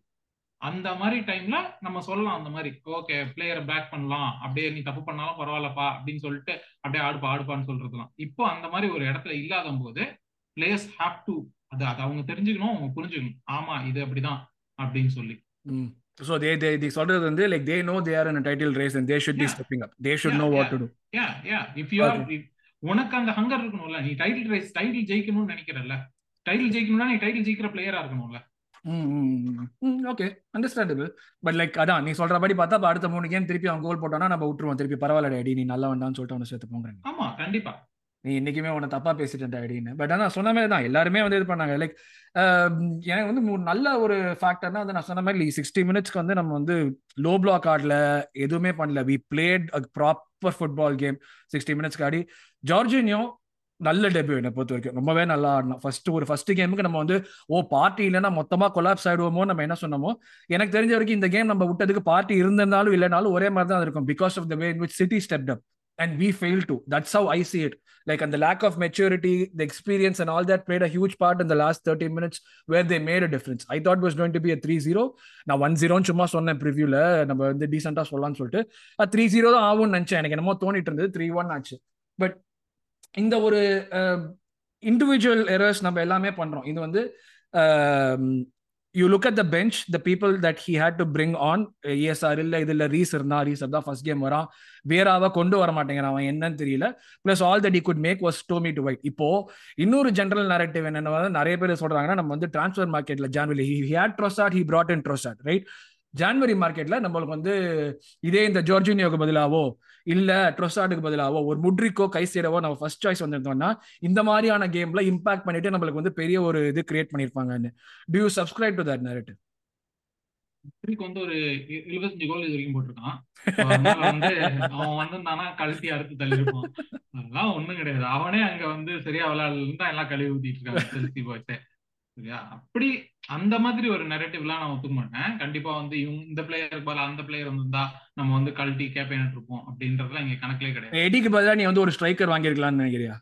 Speaker 2: அந்த மாதிரி டைம்ல நம்ம சொல்லலாம் அந்த மாதிரி ஓகே பிளேயரை பேக் பண்ணலாம். அப்படியே நீ தப்பு பண்ணாலும் பரவாயில்லப்பா அப்படின்னு சொல்லிட்டு அப்படியே ஆடுப்பா ஆடுப்பான்னு சொல்றதுலாம். இப்போ அந்த மாதிரி ஒரு இடத்துல இல்லாத போது பிளேயர்ஸ் ஹாவ் டு அது அது அவங்க தெரிஞ்சுக்கணும் அவங்க புரிஞ்சுக்கணும். ஆமா இது அப்படிதான் அப்படின்னு சொல்லி.
Speaker 1: so they they they சொல்றது வந்து like they know they are in a title race and they should yeah. be stepping up. They should
Speaker 2: yeah,
Speaker 1: know what
Speaker 2: yeah.
Speaker 1: to do.
Speaker 2: Yeah yeah. If you are okay. உனக்கு அந்த hunger இருக்கணும்ல நீ title race title ஜெயிக்கணும்னு நினைக்கிறல்ல. Title ஜெயிக்கணும்னா நீ title ஜெயிக்கிற பிளேயரா இருக்கணும்ல.
Speaker 1: Okay understandable but like அதான் நீ சொல்ற மாதிரி பார்த்தா அடுத்த மூணு கேம் திருப்பி அவன் கோல் போட்டானா நம்ம விட்டுருவோம். திருப்பி பரவாயில்ல அடி நீ நல்லா வேண்டாம்னு சொல்லிட்டு அவனை சேர்த்து போங்க
Speaker 2: ஆமா கண்டிப்பா.
Speaker 1: நீ இன்னைக்குமே உன்னை தப்பா பேசிட்டேன் அப்படின்னு. பட் ஆனா சொன்ன மாதிரி தான். எல்லாருமே வந்து இது பண்ணாங்க. லைக் எனக்கு வந்து நல்ல ஒரு ஃபேக்டர்னா வந்து நான் சொன்ன மாதிரி சிக்ஸ்டி மினிட்ஸ்க்கு வந்து நம்ம வந்து லோ பிளாக் ஆடல எதுவுமே பண்ணல. We played a proper football game sixty மினிட்ஸ்க்கு ஆடி ஜார்ஜினியோ நல்ல டெபியூ என்னை பொறுத்த வரைக்கும். ரொம்பவே நல்லா ஆடணும் ஃபர்ஸ்ட் ஒரு ஃபர்ஸ்ட் கேமுக்கு நம்ம வந்து ஓ பார்ட்டி இல்லைன்னா மொத்தமா கொலாப்ஸ் ஆயிடுவோமோ நம்ம என்ன சொன்னோமோ? எனக்கு தெரிஞ்ச வரைக்கும் இந்த கேம் நம்ம விட்டதுக்கு பார்ட்டி இருந்திருந்தாலும் இல்லைனாலும் ஒரே மாதிரி தான் இருக்கும் because of the way which City step up and we failed to. That's how I see it. Like, and the lack of maturity, the experience, and all that played a huge part in the last 30 minutes where they made a difference. I thought it was going to be a 3 0. நான் one ஜீரோன்னு சும்மா சொன்னேன் ப்ரிவியூல நம்ம வந்து டீசெண்டாக சொல்லலாம்னு சொல்லிட்டு three zero தான் ஆகும்னு நினச்சேன் எனக்கு என்னமோ தோணிட்டு இருந்தது த்ரீ ஒன் ஆச்சு பட் இந்த ஒரு இண்டிவிஜுவல் எரர்ஸ் நம்ம எல்லாமே பண்றோம் இது வந்து you look at the bench the people that he had to bring on ESR இல்லை இது ரீஸ் இருந்தா ரீஸ் தான் ஃபர்ஸ்ட் கேம் வரான். வேறாவ கொண்டு வர மாட்டேங்கிறான் அவன் என்னன்னு தெரியல. Plus all that he could make was Tomi to White இப்போ இன்னொரு ஜென்ரல் நரேட்டிவ் என்னென்ன நிறைய பேர் சொல்றாங்கன்னா நம்ம வந்து டிரான்ஸ்ஃபர் மார்க்கெட்ல January he had Trossard he brought in Trossard right January மார்க்கெட்ல நம்மளுக்கு வந்து இதே இந்த ஜோர்ஜினியோக்கு பதிலாவோ இல்ல ட்ரொசாடுக்கு பதிலாவோ ஒரு முட்ரிக்கோ கைசேடவோ நம்ம ஃபர்ஸ்ட் சாய்ஸ் வந்திருந்தோம்னா இந்த மாதிரியான கேம்ல இம்பாக்ட் பண்ணிட்டு நம்மளுக்கு வந்து பெரிய ஒரு இது create பண்ணிருப்பாங்கன்னு. Do you subscribe to that narrative
Speaker 2: Mudryk வந்து ஒரு இருபத்தஞ்சு கோல் இது வரைக்கும் போட்டிருக்கான். வந்து அவன் வந்திருந்தானா கழுத்தி அறுத்து தள்ளிருப்பான். அதெல்லாம் ஒண்ணும் கிடையாது. அவனே அங்க வந்து சரியா விளையாடலாம் தான் எல்லாம் கழுவி ஊத்திட்டு இருக்காங்க செல்சி பாய்ஸே சரியா? அப்படி அந்த மாதிரி ஒரு நெரட்டிவ்லாம் நான் ஒத்துக்க மாட்டேன் கண்டிப்பா வந்து இவங்க இந்த பிளேயருக்கு பதில் அந்த பிளேயர் வந்திருந்தா நம்ம வந்து கழட்டி கேப்பேன் இருப்போம் அப்படின்றதுலாம் இங்க கணக்கிலே கிடையாது.
Speaker 1: எடிக்கு பதிலாக நீ வந்து ஒரு ஸ்ட்ரைக்கர் வாங்கியிருக்கலாம்னு நினைக்கிறியா?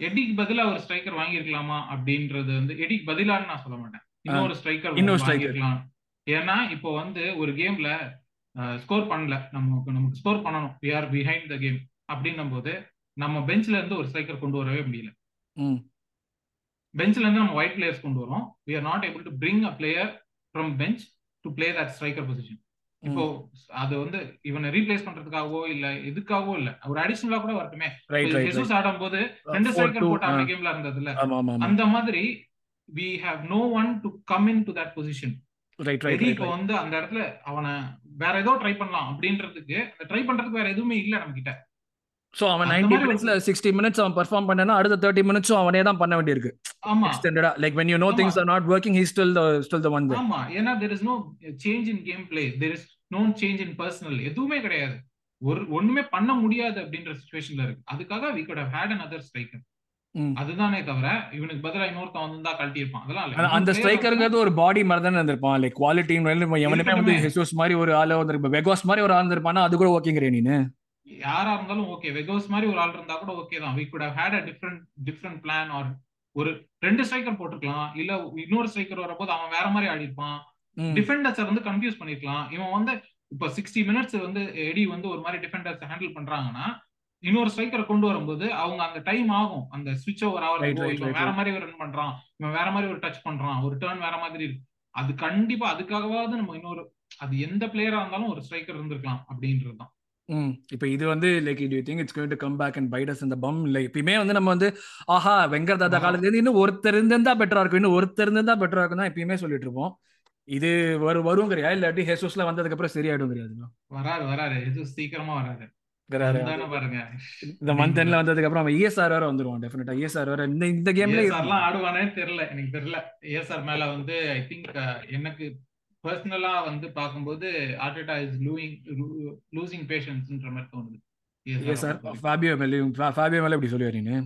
Speaker 2: எடிக்கு பதிலா ஒரு ஸ்ட்ரைக்கர் வாங்கியிருக்கலாமா அப்படின்றது வந்து எடிக்கு பதிலான்னு நான் சொல்ல மாட்டேன். இன்னொரு ஸ்ட்ரைக்கர்
Speaker 1: இன்னொரு.
Speaker 2: வாங்கியிருக்கலாம். ஏன்னா இப்போ வந்து ஒரு கேம்ல ஸ்கோர் பண்ணல. நமக்கு நமக்கு ஸ்கோர் பண்ணணும். We are behind the game அப்படின்னும் போது நம்ம பெஞ்ச்ல இருந்து ஒரு ஸ்ட்ரைக்கர் கொண்டு வரவே முடியல. பெஞ்ச்ல இருந்து நம்ம ஒயிட் பிளேயர்ஸ் கொண்டு வரோம். We are not able to bring a player from bench to play that striker position இப்போ அது வந்து இவனை ரீப்ளேஸ் பண்றதுக்காகவோ இல்ல எதுக்காகவோ இல்ல. ஒரு அடிஷனலா கூட வரட்டுமே.
Speaker 1: ரைட் ரைட்
Speaker 2: ஜெசூஸ் ஆடும் போது ரெண்டு ஸ்ட்ரைக்கர் போட்டு அந்த கேம்ல இருந்ததுல. அந்த மாதிரி we have no one to come in to that position இப்போ வந்து அந்த இடத்துல அவனை வேற ஏதோ ட்ரை பண்ணலாம் அப்படின்றதுக்கு அந்த ட்ரை பண்றதுக்கு வேற எதுவுமே இல்ல நம்ம கிட்ட
Speaker 1: ஸோ அவன் நைன்டி மினிட்ஸ்ல சிக்ஸ்டி மினிட்ஸ் அவன் பெர்ஃபார்ம் பண்ணனா அடுத்த தேர்ட்டி மினிட்ஸும் அவனே தான் பண்ண வேண்டியிருக்கு.
Speaker 2: ஆமா.
Speaker 1: எக்ஸ்டெண்டடா லைக் வென் யூ நோ
Speaker 2: ஆமா.
Speaker 1: Things are not working he still the still the one
Speaker 2: ஆமா. ஏன்னா there is no change in game play there is no change in personnel எதுவுமே கிடையாது. ஒரு ஒண்ணுமே பண்ண முடியாது அப்படின்ற சுச்சுவேஷன்ல இருக்கு. அதுக்காக we could have had another striker. அதுதானே தவிர இவனுக்கு பதிலா இன்னொருத்தன் வந்திருந்தா கழட்டி இருப்பான் அதெல்லாம்
Speaker 1: அந்த ஸ்ட்ரைக்கருங்கிறது ஒரு பாடி மாதிரி தானே இருந்திருப்பான். லைக் குவாலிட்டி எவனுமே வந்து. ஹெசூஸ் மாதிரி ஒரு ஆளோ வந்திருப்பா வெகாஸ் மாதிரி ஒரு ஆள் இருந்திருப்பானா? அது கூட ஓகேங்கிறிய நீனு.
Speaker 2: யாரா இருந்தாலும் ஓகே வெகோஸ் மாதிரி ஒரு ஆள் இருந்தா கூட ஓகே தான். We could have had a different different plan or ஒரு ரெண்டு ஸ்ட்ரைக்கர் போட்டுக்கலாம். இல்ல இன்னொரு ஸ்ட்ரைக்கர் வரப்போது அவன் வேற மாதிரி ஆடி இருப்பான். டிஃபெண்டர்ஸை வந்து கன்ஃபியூஸ் பண்ணிருக்கலாம் இவன் வந்து இப்போ சிக்ஸ்டி மினிட்ஸ் வந்து எடி வந்து ஒரு மாதிரி டிஃபெண்டர்ஸ் ஹேண்டில் பண்றாங்கன்னா இன்னொரு ஸ்ட்ரைக்கரை கொண்டு வரும்போது அவங்க அந்த டைம் ஆகும். அந்த ஸ்விட்ச் ஓவர்
Speaker 1: right,
Speaker 2: இவன் வேற. மாதிரி ரன் பண்றான். இவன் வேற மாதிரி ஒரு டச் பண்றான். ஒரு டேர்ன் வேற மாதிரி இருக்கு. அது கண்டிப்பா அதுக்காகவாவது நம்ம இன்னொரு அது எந்த பிளேயரா இருந்தாலும் ஒரு ஸ்ட்ரைக்கர் இருந்திருக்கலாம் அப்படின்றது தான்.
Speaker 1: ம். இப்போ இது வந்து like do think it's going to come back and bite us இந்த பம் இல்லை எப்பயுமே வந்து நம்ம வந்து ஆஹா வெங்கர் தாத்தா
Speaker 2: ஆஹா.
Speaker 1: காலத்துல இருந்து இன்னும் ஒருத்தர் இருந்திருந்தா பெட்டரா இருக்கும். இன்னும் ஒருத்தர் இருந்திருந்தா பெட்டரா இருக்கும் தான் எப்பயுமே சொல்லிட்டு இருப்போம். இது வரு வருங்கிறியா? இல்லாட்டி ஹெசூஸ்ல வந்ததுக்கு அப்புறம் சரியாயிடுங்கிறியா
Speaker 2: வராரு வராரு. எது சீக்கிரமா பாருங்க.
Speaker 1: இந்த மந்த் எண்ட்ல வந்ததுக்கு அப்புறம் அவன் இஎஸ்ஆர் வேற வந்துருவான் டெஃபினட்டா இஎஸ்ஆர் வேற இந்த இந்த கேம்ல
Speaker 2: ஏஎஸ்ஆர்லாம் ஆடுவானே தெரியல. எனக்கு தெரியல. மேல வந்து ஐ திங்க் எனக்கு பர்சனலா வந்து பார்க்கும்போது ஆர்டேட்டா இஸ் லூயிங் லூசிங் பேஷன்ஸ்ன்ற மாதிரி தோணுது.
Speaker 1: இஎஸ்ஆர் ஃபேபியோ மேலேயும் ஃபேபியோ மேல இப்படி சொல்லுவாரு நீ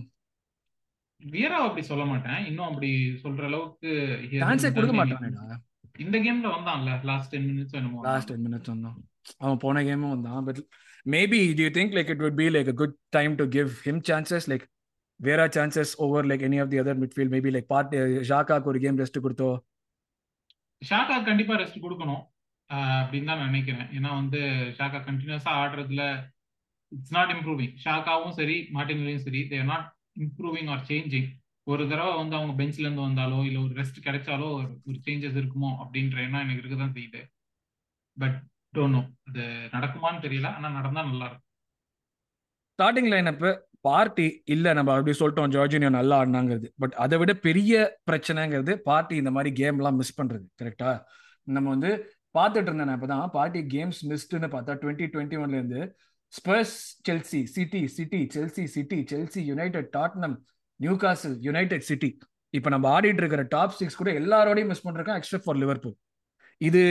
Speaker 2: வீரா அப்படி சொல்ல மாட்டேன். இன்னும் அப்படி சொல்ற அளவுக்கு
Speaker 1: சான்ஸே கொடுக்க. மாட்டானேடா.
Speaker 2: இந்த கேம்ல வந்தான்ல லாஸ்ட் டென் மினிட்ஸ் என்னமோ
Speaker 1: லாஸ்ட் டென் மினிட்ஸ் வந்தான். அவன் போன கேமும் வந்தான் but maybe do you think like it would be like a good time to give him chances like வேற chances over like any of the other midfield maybe like Partey ஷாக்காக்கு ஒரு game rest கொடுத்தோ
Speaker 2: ஷாக்கா கண்டிப்பா rest கொடுக்கணும். அப்படின்னு தான் நான் நினைக்கிறேன். ஏன்னா வந்து ஷாக்கா கண்டினியூஸா ஆடுறதுல இட்ஸ் நாட் இம்ப்ரூவிங் ஷாக்காவும் சரி மார்டின்லையும் சரி they're not improving or changing ஒரு தடவை வந்து அவங்க பெஞ்ச்ல இருந்து வந்தாலோ இல்ல ஒரு ரெஸ்ட் கிடைச்சாலோ ஒரு ஒரு சேஞ்சஸ் இருக்குமோ அப்படின்ற எண்ணம் எனக்கு இருக்குதான் செய்யுது. பட் டோன்ட் நோ அது நடக்குமான்னு தெரியல ஆனா நடந்தா நல்லா இருக்கும்.
Speaker 1: ஸ்டார்டிங் லைனப் பார்ட்டி இல்ல நம்ம அப்படி சொல்லிட்டோம் ஜார்ஜினியோ நல்லா ஆடினாங்கிறது. பட் அதை விட பெரிய பிரச்சனைங்கிறது பார்ட்டி இந்த மாதிரி கேம்லாம் மிஸ் பண்றது கரெக்டா நம்ம வந்து பார்த்துட்டு இருந்தேன் இப்பதான். பார்ட்டி கேம்ஸ் மிஸ்டுன்னு பார்த்தா டுவெண்ட்டி டுவெண்ட்டி ஒன்ல இருந்து Spurs Chelsea City City Chelsea City Chelsea United Tottenham Newcastle United City இப்ப நம்ம ஆடிட்டு இருக்கிற டாப் சிக்ஸ் கூட எல்லாரோடையும் மிஸ் பண்றோம் எக்ஸ்ட்ரா ஃபார் லிவர்பூல் இது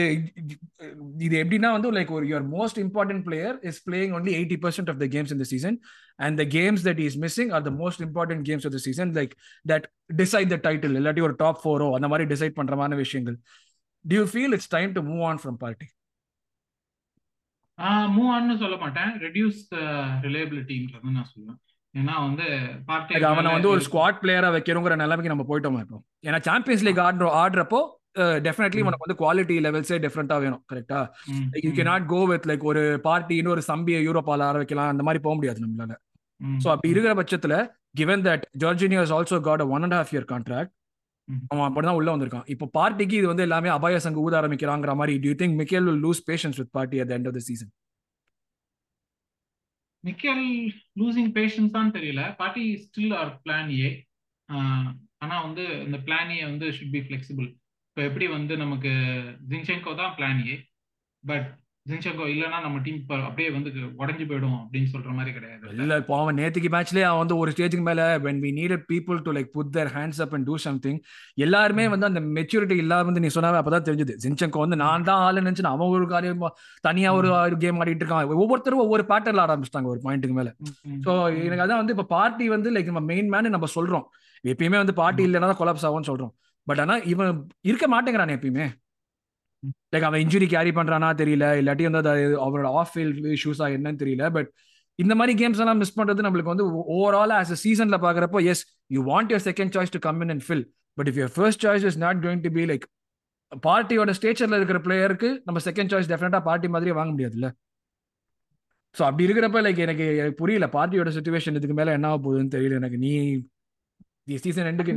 Speaker 1: இது எப்படின்னா வந்து லைக் ஒரு your most important player is playing only eighty percent of the games இந்த season and the games that is missing are the most important games of the season like that decide the title இல்லாட்டி ஒரு top ஃபோரோ அந்த மாதிரி decide பண்ற மாதிரி விஷயங்கள். Do you feel it's time to move on from Partey
Speaker 2: move ஆன்னு சொல்ல மாட்டேன். ரெடியூஸ் ரிலேபிலிட்டின்றது நான் சொல்லுவேன். ஏன்னா வந்து
Speaker 1: அவனை வந்து ஒரு ஸ்குவாட் பிளேயரா வைக்கிறோங்கிற நிலைமைக்கு நம்ம போயிட்டோமா இப்போ? ஏன்னா சாம்பியன்ஸ் லீக் ஆடுற ஆடுறப்போ டெஃபினெட்லி உனக்கு வந்து குவாலிட்டி லெவல்ஸே டிஃப்ரெண்டா வேணும் கரெக்டா you can not go with like ஒரு பார்ட்டி இன்னொரு சம்பியை யூரோப்பால ஆர வைக்கலாம் அந்த மாதிரி போக முடியாது நம்மளால. சோ அப்படி இருக்கிற பட்சத்துல given that Jorginho also got one and half year contract அவன் அப்படிதான் உள்ள வந்திருக்கான். இப்போ பார்ட்டிக்கு இது வந்து எல்லாமே அபாய சங்கு ஊத ஆரம்பிக்கிறாங்கிற மாதிரி do you think Mikel will lose patience with Partey at end of the season
Speaker 2: Mikel losing patience தான் தெரியல. Partey still are plan A ஆனா வந்து இந்த பிளான் ஏ வந்து ஷுட் பி ஃபிளெக்சிபிள் இப்போ எப்படி வந்து நமக்கு ஜின்செங்கோ தான் பிளான் ஏ பட் ஜின்செங்கோ இல்லைன்னா நம்ம டீம் அப்படியே வந்து உடஞ்சு போயிடும் அப்படின்னு சொல்ற மாதிரி கிடையாது.
Speaker 1: இல்ல இப்போ அவன் நேத்துக்கு மேட்ச்லயே அவன் வந்து ஒரு ஸ்டேஜுக்கு மேல when we needed people to like put their hands up and do something எல்லாருமே வந்து அந்த மெச்சூரிட்டி இல்லாம வந்து நீ சொன்னாவே அப்பதான் தெரிஞ்சது. ஜின்செங்கோ வந்து நான் தான் ஆளு நினைச்சு அவன் ஒரு காரியம் தனியா ஒரு கேம் ஆடிட்டு இருக்கான். ஒவ்வொருத்தரும் ஒவ்வொரு பேட்டர்ல ஆரம்பிச்சிட்டாங்க ஒரு பாயிண்ட்டுக்கு மேல. சோ எனக்கு அதான் வந்து இப்ப பார்ட்டி வந்து லைக் நம்ம மெயின் மேன் நம்ம சொல்றோம். எப்பயுமே வந்து பார்ட்டி இல்லைன்னா கொலாப்ஸ் ஆகும்னு சொல்றோம். பட் ஆனா இவன் இருக்க மாட்டேங்கிறான் எப்பயுமே. லைக் அவன் இன்ஜுரி கேரி பண்றானா தெரியல. இல்லாட்டி வந்து அவரோட ஆஃப் ஃபீல்ட் இஷ்யூஸா என்னன்னு தெரியல. பட் இந்த மாதிரி கேம்ஸ் எல்லாம் மிஸ் பண்றது நம்மளுக்கு வந்து ஓவரால் ஆஸ் அ சீசன்ல பாக்குறப்போ yes you want your second choice to come in and fill but if your first choice is not going to be like பார்ட்டியோட ஸ்டேச்சர்ல இருக்கிற பிளேயருக்கு நம்ம செகண்ட் சாய்ஸ் டெஃபினட்டா பார்ட்டி மாதிரியே வாங்க முடியாதுல்ல. ஸோ அப்படி இருக்கிறப்ப லைக் எனக்கு புரியல. பார்ட்டியோட சுச்சுவேஷன் இதுக்கு மேல என்ன ஆக போகுதுன்னு தெரியல எனக்கு. நீ சீசன் ரெண்டுக்கு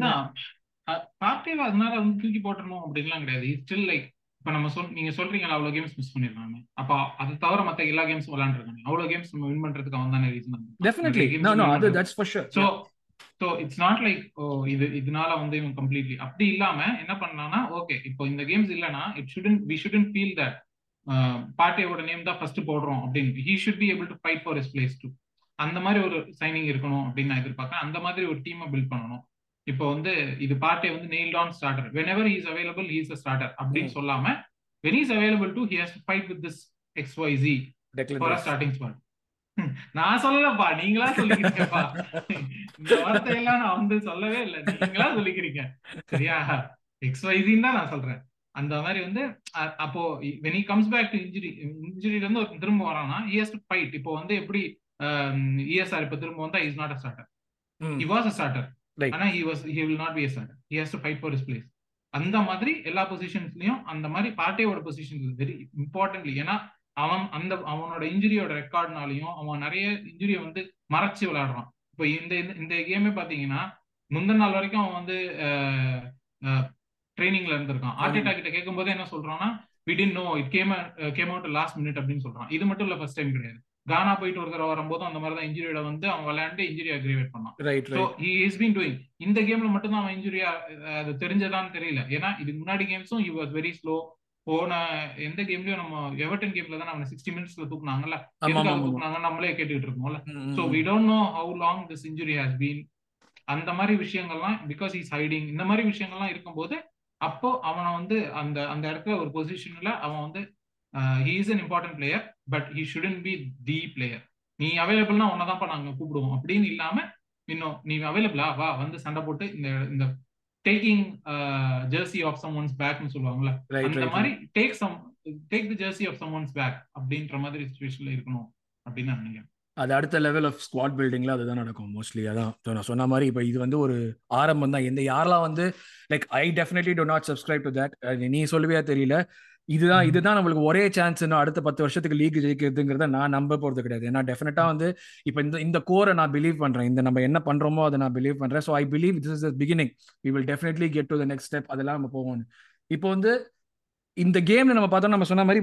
Speaker 2: பார்ட்டியில அதனால வந்து தூக்கி போட்டணும் அப்படின்லாம் கிடையாது. ஸ்டில் லைக் இப்ப நம்ம சொல் நீங்க சொல்றீங்களா அவ்வளவு கேம்ஸ் மிஸ் பண்ணிருக்காங்க அப்ப அது தவிர மத்த எல்லா கேம்ஸ் விளையாண்டுருக்காங்க. அவ்வளவு கேம்ஸ் நம்ம வின் பண்றதுக்கு அவன் தானே ரீசன்
Speaker 1: டெஃபினெட்லி நோ நோ அது that's for sure
Speaker 2: so so it's not like oh இது இதனால வந்து இவன் கம்ப்ளீட்லி அப்படி இல்லாம என்ன பண்ணலாம்னா ஓகே இப்போ இந்த கேம்ஸ் இல்லனா it shouldn't we shouldn't feel that பார்ட்டியோட name தான் ஃபர்ஸ்ட் போடுறோம் அப்படின்னு. He should be able to fight for his place to அந்த மாதிரி ஒரு சைனிங் இருக்கணும் அப்படின்னு நான் எதிர்பார்க்கறேன். அந்த மாதிரி ஒரு டீமை பில்ட் பண்ணணும். இப்போ வந்து இது பார்ட்டே வந்து nail on starter whenever is available he's a starter அப்படின்னு சொல்லாம when is available to he has fight with this X Y G for starting spot நான் சொல்லலப்பா நீங்களா சொல்லிக்கிறீங்கப்பா. இந்த வார்த்தையெல்லாம் நான் வந்து சொல்லவே இல்லை. நீங்களா சொல்லிக்கிறீங்க. சரியா? எக்ஸ் ஒய்சின்னு தான் நான் சொல்றேன். அந்த மாதிரி வந்து அப்போ when he comes back to injury இன்ஜுரியில இருந்து ஒரு திரும்ப வரானா டு ஃபைட் இப்போ வந்து எப்படி இஎஸ்ஆர் இப்போ திரும்ப வந்தா is not a starter he was a starter ஆனா he was he will not be as he has to fight for his place அந்த மாதிரி எல்லா பொசிஷன்ஸ்லயும் அந்த மாதிரி பார்ட்டியோட பொசிஷன் வெரி இம்பார்ட்டன்ட்லி ஏன்னா அவன் அந்த அவனோட இன்ஜுரியோட ரெக்கார்ட்னாலையும் அவன் நிறைய இன்ஜுரியை வந்து மறைச்சு விளையாடுறான். இப்போ இந்த இந்த கேமே பாத்தீங்கன்னா முந்தின நாள் வரைக்கும் அவன் வந்து ட்ரைனிங்ல இருந்திருக்கான். ஆர்டிடா கிட்ட கேட்கும் போது என்ன சொல்றான்னா we didn't know it came came out last minute அப்படின்னு சொல்றான். இது மட்டும் இல்ல ஃபர்ஸ்ட் டைம் கிடையாது. கானா போயிட்டு ஒரு தடவை வரும்போதும் அந்த மாதிரி தான் இன்ஜுரியோட வந்து அவன் விளையாண்டு இன்ஜுரி அக்ரிவேட் பண்ணான்.
Speaker 1: Right
Speaker 2: so is been doing இந்த கேம்ல மட்டும் தான் அவன் இன்ஜுரியா அது தெரிஞ்சதான்னு தெரியல. ஏன்னா இதுக்கு முன்னாடி கேம்ஸும் ஹி வாஸ் வெரி ஸ்லோ போன எந்த கேம்லயும் நம்ம எவர்டன் கேம்ல தான் அவனை சிக்ஸ்டி மினிட்ஸ்ல தூக்குனாங்கல்ல? தூக்குனாங்க நம்மளே கேட்டுக்கிட்டு இருக்கோம்ல so we don't know how long this injury has been அந்த மாதிரி விஷயங்கள்லாம் பிகாஸ் இஸ் ஹைடிங் இந்த மாதிரி விஷயங்கள்லாம் இருக்கும்போது அப்போ அவனை வந்து அந்த அந்த இடத்துல ஒரு பொசிஷன்ல அவன் வந்து he is an important player but he shouldn't be the player நீ அவைலபிள்னா உன்னதான்ப்பா நாங்க கூப்பிடுவோம். அப்படின்னு இல்லாம இன்னும் நீ அவைலபிளா வா வந்து சண்டை போட்டு இந்த இந்த taking jersey off someone's பேக்னு சொல்லுவாங்கல்ல அந்த மாதிரி take some take the jersey off someone's back அப்படின்ற மாதிரி சுச்சுவேஷன்ல இருக்கணும் அப்படின்னு நான் நினைக்கிறேன்.
Speaker 1: அது அடுத்த லெவல் ஆஃப் ஸ்குவாட் பில்டிங்ல அதுதான் நடக்கும் மோஸ்ட்லி அதான் நான் சொன்ன மாதிரி இப்போ இது வந்து ஒரு ஆரம்பம் தான் எந்த யாரெல்லாம் வந்து like I definitely do not subscribe to that நீ சொல்லுவியா தெரியல. இதுதான் இதுதான் நம்மளுக்கு ஒரே சான்ஸ் அடுத்த பத்து வருஷத்துக்கு லீக் ஜெயிக்கிறதுங்கிறத நான் நம்ப போறது கிடையாது. ஏன்னா டெஃபினட்டா வந்து இப்போ இந்த இந்த கோரை நான் பிலீவ் பண்றேன். இந்த நம்ம என்ன பண்றோமோ அதை நான் பிலீவ் பண்றேன். So I believe this is beginning we will definitely get to the next step அதெல்லாம் நம்ம போவோம் இப்போ வந்து இந்த கேம்ல நம்ம பார்த்தோம் நம்ம சொன்ன மாதிரி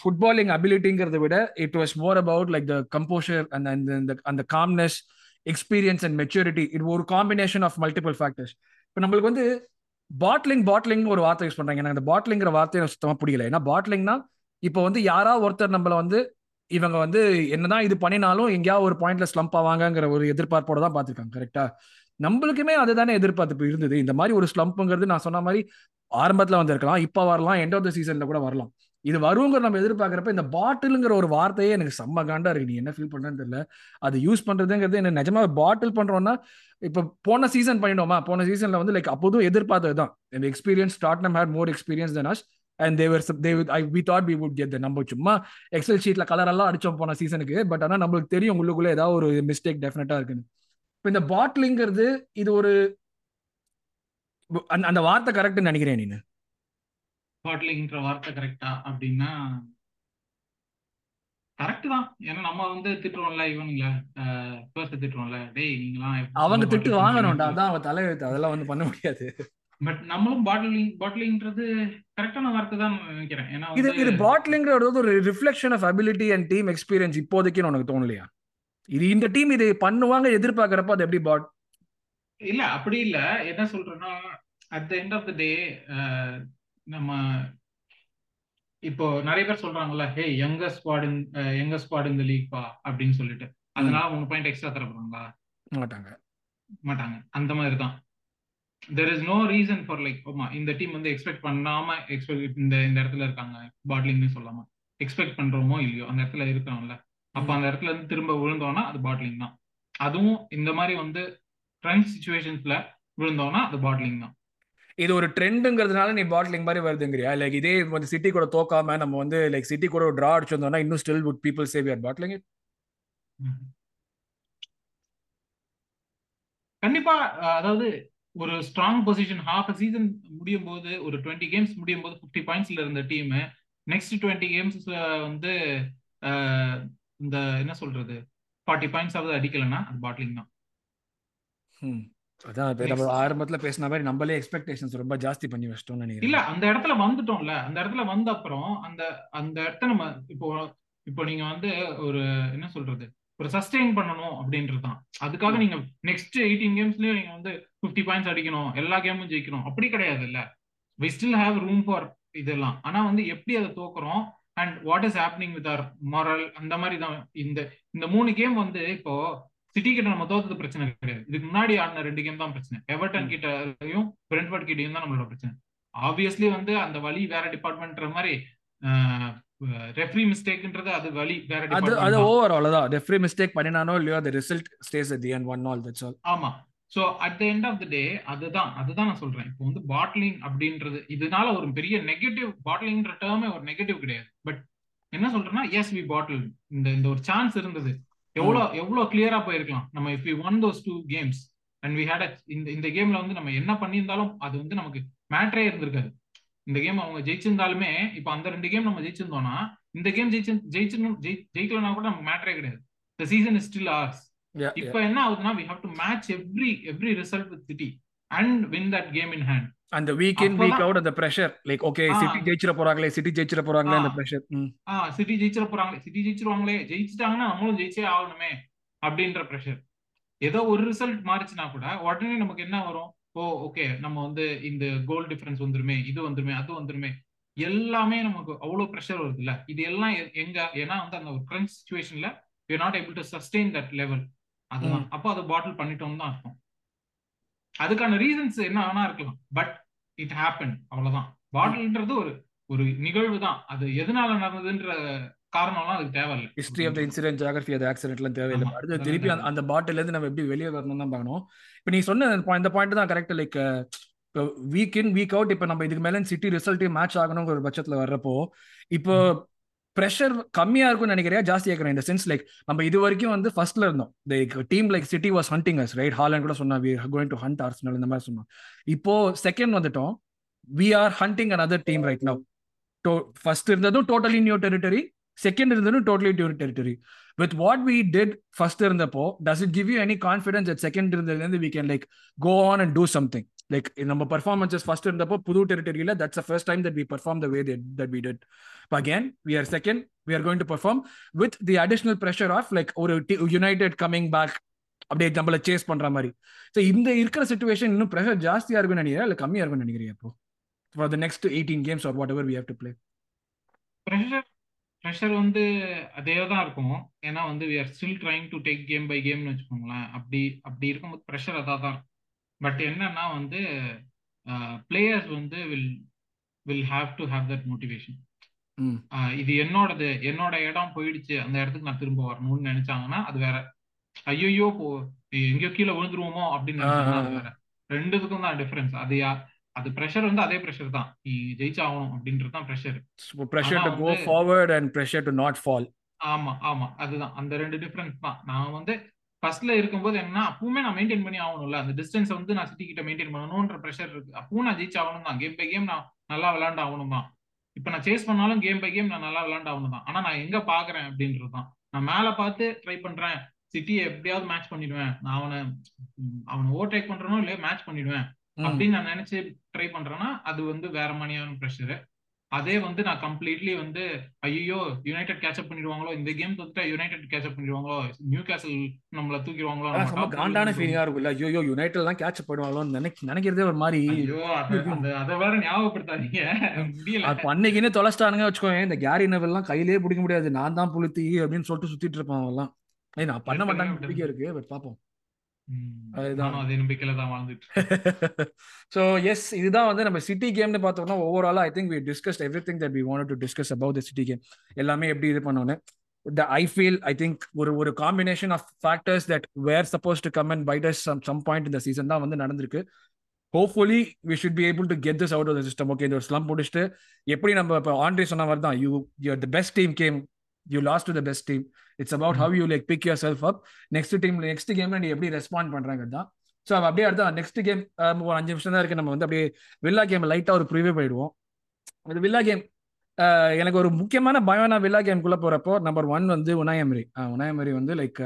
Speaker 1: ஃபுட்பாலிங் அபிலிட்டிங்கிறத விட it was more about like the composure அந்த அந்த அந்த காம்னஸ் எக்ஸ்பீரியன்ஸ் அண்ட் மெச்சூரிட்டி இது ஒரு காம்பினேஷன் ஆஃப் மல்டிபிள் ஃபேக்டர்ஸ் இப்போ நம்மளுக்கு வந்து பாட்லிங் பாட்லிங் ஒரு வார்த்தை யூஸ் பண்றாங்க. எனக்கு அந்த பாட்லிங்கிற வார்த்தையை சுத்தமா பிடிக்கல ஏன்னா பாட்லிங்னா இப்போ வந்து யாராவது ஒருத்தர் நம்மள வந்து இவங்க வந்து என்னதான் இது பண்ணினாலும் எங்கேயாவது ஒரு பாயிண்ட்ல ஸ்லம்ப் ஆவாங்கங்கிற ஒரு எதிர்பார்ப்போட தான் பார்த்துருக்காங்க. கரெக்டா நம்மளுக்குமே அதுதானே எதிர்பார்ப்பு இருந்தது. இந்த மாதிரி ஒரு ஸ்லம்ப்புங்கிறது நான் சொன்ன மாதிரி ஆரம்பத்துல வந்திருக்கலாம். இப்போ வரலாம். எண்ட் ஆஃப் த சீசன்ல கூட வரலாம். இது வருங்கிற நம்ம எதிர்பார்க்கறப்ப இந்த பாட்டிலுங்கிற ஒரு வார்த்தையே எனக்கு செம்ம காண்டா இருக்கு. நீ என்ன ஃபீல் பண்றேன்னு தெரியல. அது யூஸ் பண்றதுங்கிறது என்ன நிஜமா பாட்டில் பண்றோம்னா இப்ப போன சீசன் பண்ணிட்டோமா? போன சீசன்ல வந்து லைக் அப்போதும் எதிர்பார்த்தது தான் என் experience Tottenham had more experience than us and they were they I we thought we would get நம்ம சும்மா எக்ஸல் ஷீட்ல கலர் எல்லாம் அடிச்சோம் போன சீசனுக்கு பட் ஆனால் நம்மளுக்கு தெரியும் உள்ளுக்குள்ள ஏதாவது ஒரு மிஸ்டேக் டெஃபினட்டா இருக்குன்னு. இப்போ இந்த பாட்டிலுங்கிறது இது ஒரு அந்த வார்த்தை கரெக்ட்னு நினைக்கிறேன் நீனு.
Speaker 2: பாட்லிங்ன்ற வார்த்தை கரெக்டா அப்படின்னா கரெக்ட் தான். ஏன்னா நம்ம வந்து திட்டுறோம்ல இவனுங்கள. பேர்ஸ் திட்டுறோம்ல. டேய் நீங்களாம்
Speaker 1: அவங்க திட்டு வாங்கணும்டா. அதான் அவங்க தலையெழுத்து அதெல்லாம் வந்து பண்ண முடியாது.
Speaker 2: பட் நம்மளும் பாட்டிலிங் பாட்டிலிங்ன்றது கரெக்டான வார்த்தை தான் நினைக்கிறேன். ஏன்னா
Speaker 1: இது இது பாட்டிலிங்கிறது ஒரு reflection of ability and team experience இப்போதைக்கு உனக்கு தோணலையா? இது இந்த டீம் இது பண்ணுவாங்க எதிர்பார்க்கறப்ப அது எப்படி பாட்
Speaker 2: இல்ல அப்படி இல்ல. என்ன சொல்றேன்னா at the end of the day நம்ம இப்போ நிறைய பேர் சொல்றாங்கல்ல hey young squad in young squad இந்த லீக் பா அப்படின்னு சொல்லிட்டு. அதனால மூணு பாயிண்ட் எக்ஸ்ட்ரா தர போறாங்களா?
Speaker 1: மாட்டாங்க.
Speaker 2: மாட்டாங்க. அந்த மாதிரி தான். There is no reason for like ஆமா இந்த டீம் வந்து எக்ஸ்பெக்ட் பண்ணாம எக்ஸ்பெக்ட் இந்த இந்த இடத்துல இருக்காங்க பாட்லிங்னு சொல்லாம. எக்ஸ்பெக்ட் பண்றோமோ இல்லையோ அந்த இடத்துல இருக்கிறோம்ல அப்ப அந்த இடத்துல இருந்து திரும்ப விழுந்தோம்னா அது பாட்லிங் தான். அதுவும் இந்த மாதிரி வந்து ட்ரெண்ட் சுச்சுவேஷன்ஸ்ல விழுந்தோம்னா அது பாட்லிங் தான்.
Speaker 1: இது ஒரு ட்ரெண்டுங்கிறதுனால நீ பாட்லிங் மாதிரி வருதுங்கிறியா? லைக் இதே வந்து சிட்டி கூட தோக்காம நம்ம வந்து லைக் சிட்டி கூட ஒரு ட்ரா அடிச்சிருந்தோம்னா இன்னும் still would people save your battling
Speaker 2: கண்டிப்பா அதாவது ஒரு strong position half a season முடியும் போது ஒரு டுவெண்ட்டி கேம்ஸ் முடியும் போது ஃபிஃப்டி பாயிண்ட்ஸ்ல இருந்த டீம் நெக்ஸ்ட் டுவெண்ட்டி கேம்ஸ் வந்து இந்த என்ன சொல்றது? ஃபார்ட்டி பாயிண்ட்ஸ் ஆகுது அடிக்கலன்னா அது பாட்லிங் தான்.
Speaker 1: அதான் நம்ம ஆரம்பத்துல பேசின மாதிரி நம்மளே எக்ஸ்பெக்டேஷன்ஸ் ரொம்ப ஜாஸ்தி பண்ணி வச்சிட்டோம் நினைக்கிறேன்.
Speaker 2: இல்ல அந்த இடத்துல வந்துட்டோம்ல. அந்த இடத்துல வந்த அப்புறம் அந்த அந்த இடத்த நம்ம இப்போ இப்போ நீங்க வந்து ஒரு என்ன சொல்றது? ஒரு சஸ்டெயின் பண்ணணும் அப்படின்றது தான். அதுக்காக நீங்க நெக்ஸ்ட் எயிட்டீன் கேம்ஸ்லயும் நீங்க வந்து பிப்டி பாயிண்ட்ஸ் அடிக்கணும் எல்லா கேமும் ஜெயிக்கணும். அப்படி கிடையாது இல்ல we still have room for இதெல்லாம். ஆனா வந்து எப்படி அதை தோக்குறோம்? And what is happening with our morale அந்த மாதிரி தான். இந்த இந்த மூணு கேம் வந்து இப்போ சிட்டி கிட்ட நம்ம தோத்தது பிரச்சனை கிடையாது. இதுக்கு முன்னாடி ஆடின ரெண்டு கேம் தான் பிரச்சனை. எவர்டன் கிட்டயும் பிரெண்ட்வர்ட் கிட்டையும் தான் நம்மளோட பிரச்சனை. ஆப்வியஸ்லி வந்து அந்த வழி வேற டிபார்ட்மெண்ட்ற மாதிரி ரெஃப்ரி மிஸ்டேக்ன்றது அது வழி வேற
Speaker 1: அது அது ஓவர் அவ்வளவுதான். ரெஃப்ரி மிஸ்டேக் பண்ணினானோ இல்லையோ அந்த result stays at the end one all that's all
Speaker 2: ஆமா. So at the end of the day அதுதான் அதுதான் நான் சொல்றேன். இப்போ வந்து பாட்லிங் அப்படின்றது இதனால ஒரு பெரிய நெகட்டிவ் பாட்லிங்ன்ற டேர்மே ஒரு நெகட்டிவ் கிடையாது. பட் என்ன சொல்றேன்னா எஸ் வி பாட்டில் இந்த இந்த ஒரு சான்ஸ் இருந்தது. எவ்வளவு எவ்வளவு கிளியரா போயிருக்கலாம். நம்ம if we won those two games and we had இந்த இந்த கேம்ல வந்து நம்ம என்ன பண்ணியிருந்தாலும் அது வந்து நமக்கு மேட்ரே இருந்திருக்காது. இந்த கேம் அவங்க ஜெயிச்சிருந்தாலுமே இப்ப அந்த ரெண்டு கேம் நம்ம ஜெயிச்சிருந்தோம்னா இந்த கேம் ஜெயிச்சு ஜெயிச்சிருந்தோம் ஜெயிக்கலனா கூட நமக்கு மேட்ரே கிடையாது. The season is still ours இப்ப என்ன ஆகுதுன்னா we have to match every every result with City and win that game in hand
Speaker 1: அந்த வீக் இன் வீக் அவுட் அந்த பிரஷர் லைக் ஓகே சிட்டி ஜெயிச்சிர போறாங்களே சிட்டி ஜெயிச்சிர போறாங்களே அந்த பிரஷர்
Speaker 2: ஆ சிட்டி ஜெயிச்சிர போறாங்களே சிட்டி ஜெயிச்சிருவாங்களே ஜெயிச்சிட்டாங்கன்னா நம்மளும் ஜெயிச்சே ஆகணுமே அப்படின்ற பிரஷர் ஏதோ ஒரு ரிசல்ட் மாறிச்சுனா கூட உடனே நமக்கு என்ன வரும்? ஓ ஓகே நம்ம வந்து இந்த கோல் டிஃபரன்ஸ் வந்துருமே இது வந்துருமே அது வந்துருமே. எல்லாமே நமக்கு அவ்வளவு ப்ரெஷர் வருது இல்ல இது எல்லாம் எங்க ஏன்னா வந்து அந்த ஒரு கிரன்ச் சுச்சுவேஷன்ல you not able to sustain that level அதுதான். அப்போ அதை பாட்டில் பண்ணிட்டோம் தான் அர்த்தம். அதுக்கான ரீசன்ஸ் என்ன வேணா இருக்கலாம். பட் இட் ஹேப்பன் அவ்வளவுதான். பாட்டில்ன்றது ஒரு ஒரு நிகழ்வு தான் அது எதனால நடந்ததுன்ற காரணம்லாம் அதுக்கு தேவையில்லை
Speaker 1: history of the incident geography அது ஆக்சிடென்ட்லாம் தேவையில்லை. அடுத்து திருப்பி அந்த பாட்டில இருந்து நம்ம எப்படி வெளியே வரணும் தான் பார்க்கணும். இப்போ நீ சொன்ன இந்த பாயிண்ட் தான் கரெக்ட் லைக் இப்போ வீக் இன் வீக் அவுட் இப்போ நம்ம இதுக்கு மேலே சிட்டி ரிசல்ட்டே மேட்ச் ஆகணுங்கிற பட்சத்தில் வர்றப்போ இப்போ ப்ரெஷர் கம்மியா இருக்கும்னு நினைக்கிறியா? ஜாஸ்தி இருக்கிறேன் இந்த சென்ஸ் லைக் நம்ம இது வரைக்கும் வந்து ஃபர்ஸ்ட்ல இருந்தோம். Like team like City was hunting us right Haaland கூட சொன்னா we going to hunt Arsenal இந்த மாதிரி சொன்னோம் இப்போ செகண்ட் வந்துட்டோம். We are hunting another team right now first இருந்ததும் டோட்டலி நியூ டெரிட்டரி செகண்ட் இருந்ததும் totally new territory with what we did first இருந்தப்போ does it give you any confidence at second இருந்ததுலேருந்து we can like go on and do something like நம்ம performances first இருந்தப்போ புது டெரிட்டரியில that's first time that we perform the way that we did again we are second we are going to perform with the additional pressure of like ஒரு United coming back அப்படியே நம்மள chase பண்ற மாதிரி. So இந்த இருக்கிற situation இன்னும் pressure ஜாஸ்தியா இருக்குன்னு நினைக்கிறேன் இல்லை கம்மியா இருக்குன்னு நினைக்கிறேன் இப்போ? For the next eighteen games or whatever we have to play
Speaker 2: pressure pressure வந்து அதே தான் இருக்கும். ஏன்னா வந்து we are still trying to take game by கேம்னு வச்சுக்கோங்களேன். அப்படி அப்படி இருக்கும்போது ப்ரெஷர் அதாக தான் இருக்கும். பட் என்னன்னா வந்து பிளேயர்ஸ் வந்து will will have to have that motivation இது என்னோடது என்னோட இடம் போயிடுச்சு அந்த இடத்துக்கு நான் திரும்ப வரணும்னு நினைச்சாங்கன்னா அது வேற. ஐயோ போ எங்கேயோ கீழே விழுந்துருவோமோ அப்படின்னு அது வேற. ரெண்டுத்துக்கும் தான் டிஃபரன்ஸ் அது அது ப்ரெஷர் வந்து அதே ப்ரெஷர் தான். நீ ஜெயிச்சாகணும் அப்படின்றது தான் pressure
Speaker 1: pressure to go forward and pressure to not fall
Speaker 2: ஆமா ஆமா. அதுதான். அந்த ரெண்டு டிஃபரன்ஸ் தான். நான் வந்து ஃபர்ஸ்ட்ல இருக்கும்போது என்ன அப்பவுமே நான் மெயின்டைன் பண்ணி ஆகணும்ல. அந்த டிஸ்டன்ஸ் வந்து நான் சிட்டி கிட்ட மெயின்டைன் பண்ணணும்ன்ற ப்ரெஷர் இருக்கு. அப்பவும் நான் ஜெயிச்சு ஆகணும் தான் கேம் பை கேம் நான் நல்லா விளையாண்டு ஆகணும் தான் இப்ப நான் சேஸ் பண்ணாலும் கேம் பை கேம் நான் நல்லா விளையாண்டு ஆகணும் தான் ஆனா நான் எங்க பாக்குறேன் அப்படின்றது தான் நான் மேல பார்த்து ட்ரை பண்றேன். சிட்டியை எப்படியாவது மேட்ச் பண்ணிடுவேன். நான் அவனை அவனை ஓவர்டேக் பண்றனோ இல்லையோ மேட்ச் பண்ணிடுவேன். அப்படின்னு நான் நினைச்சு ட்ரை பண்றேன்னா அது வந்து வேற மாதிரியான ப்ரெஷர் அதே வந்து நான் கம்ப்ளீட்லி வந்து ஐயோ யுனைடெட் கேட்சப் பண்ணிடுவாங்களோ? இந்த கேம் தோத்துட்டா யுனைடெட் கேட்சப் பண்ணிடுவாங்களோ? நியூ கேசல் நம்மள தூக்கிடுவாங்களோ?
Speaker 1: காண்டான ஃபீலிங்கா இருக்கும்ல ஐயோ யுனைடெட் எல்லாம் கேட்சப் பண்ணுவாங்களோ நினைக்க நினைக்கிறதே ஒரு மாதிரி
Speaker 2: ஐயோ அதை வேற ஞாபகப்படுத்தாதீங்க. முடியல.
Speaker 1: அப்ப அன்னைக்குன்னு தொலைச்சிட்டானுங்க வச்சுக்கோங்க இந்த கேரி நெவல் எல்லாம் கையிலேயே பிடிக்க முடியாது. நான் தான் புளுத்தி அப்படின்னு சொல்லிட்டு சுத்திட்டு இருப்பான் அவெல்லாம் நான் பண்ண மாட்டாங்க நம்பிக்கை இருக்கு பட் பாப்போம். ஸோ எஸ் இதுதான் வந்து நம்ம சிட்டி கேம்னு பார்த்தோம்னா ஓவராலா I think we discuss everything that we want to discuss about the City game எல்லாமே எப்படி இது பண்ணோன்னு த ஐ ஃபீல் ஐ திங்க் ஒரு ஒரு combination of factors that were supposed to come and bite us some some point இந்த season தான் வந்து நடந்திருக்கு. Hopefully we should be able to get this out of the system okay இந்த ஒரு slum முடிச்சுட்டு எப்படி நம்ம இப்போ ஆண்ட்ரி சொன்ன மாதிரி தான் you you the best team game you lost to the best team it's about how you like pick your self up next team next கேம்ல நீ எப்படி ரெஸ்பாண்ட் பண்றாங்க தான். ஸோ அப்படியே அடுத்த நெக்ஸ்ட் கேம் ஒரு அஞ்சு நிமிஷம் தான் இருக்கு. நம்ம வந்து அப்படியே வில்லா கேம் லைட்டா ஒரு ப்ரிவியூ போயிடுவோம். அது வில்லா கேம் எனக்கு ஒரு முக்கியமான பயம் நான் வில்லா கேம்குள்ள போறப்போ நம்பர் ஒன் வந்து உனாயமரி உனாயமரி வந்து like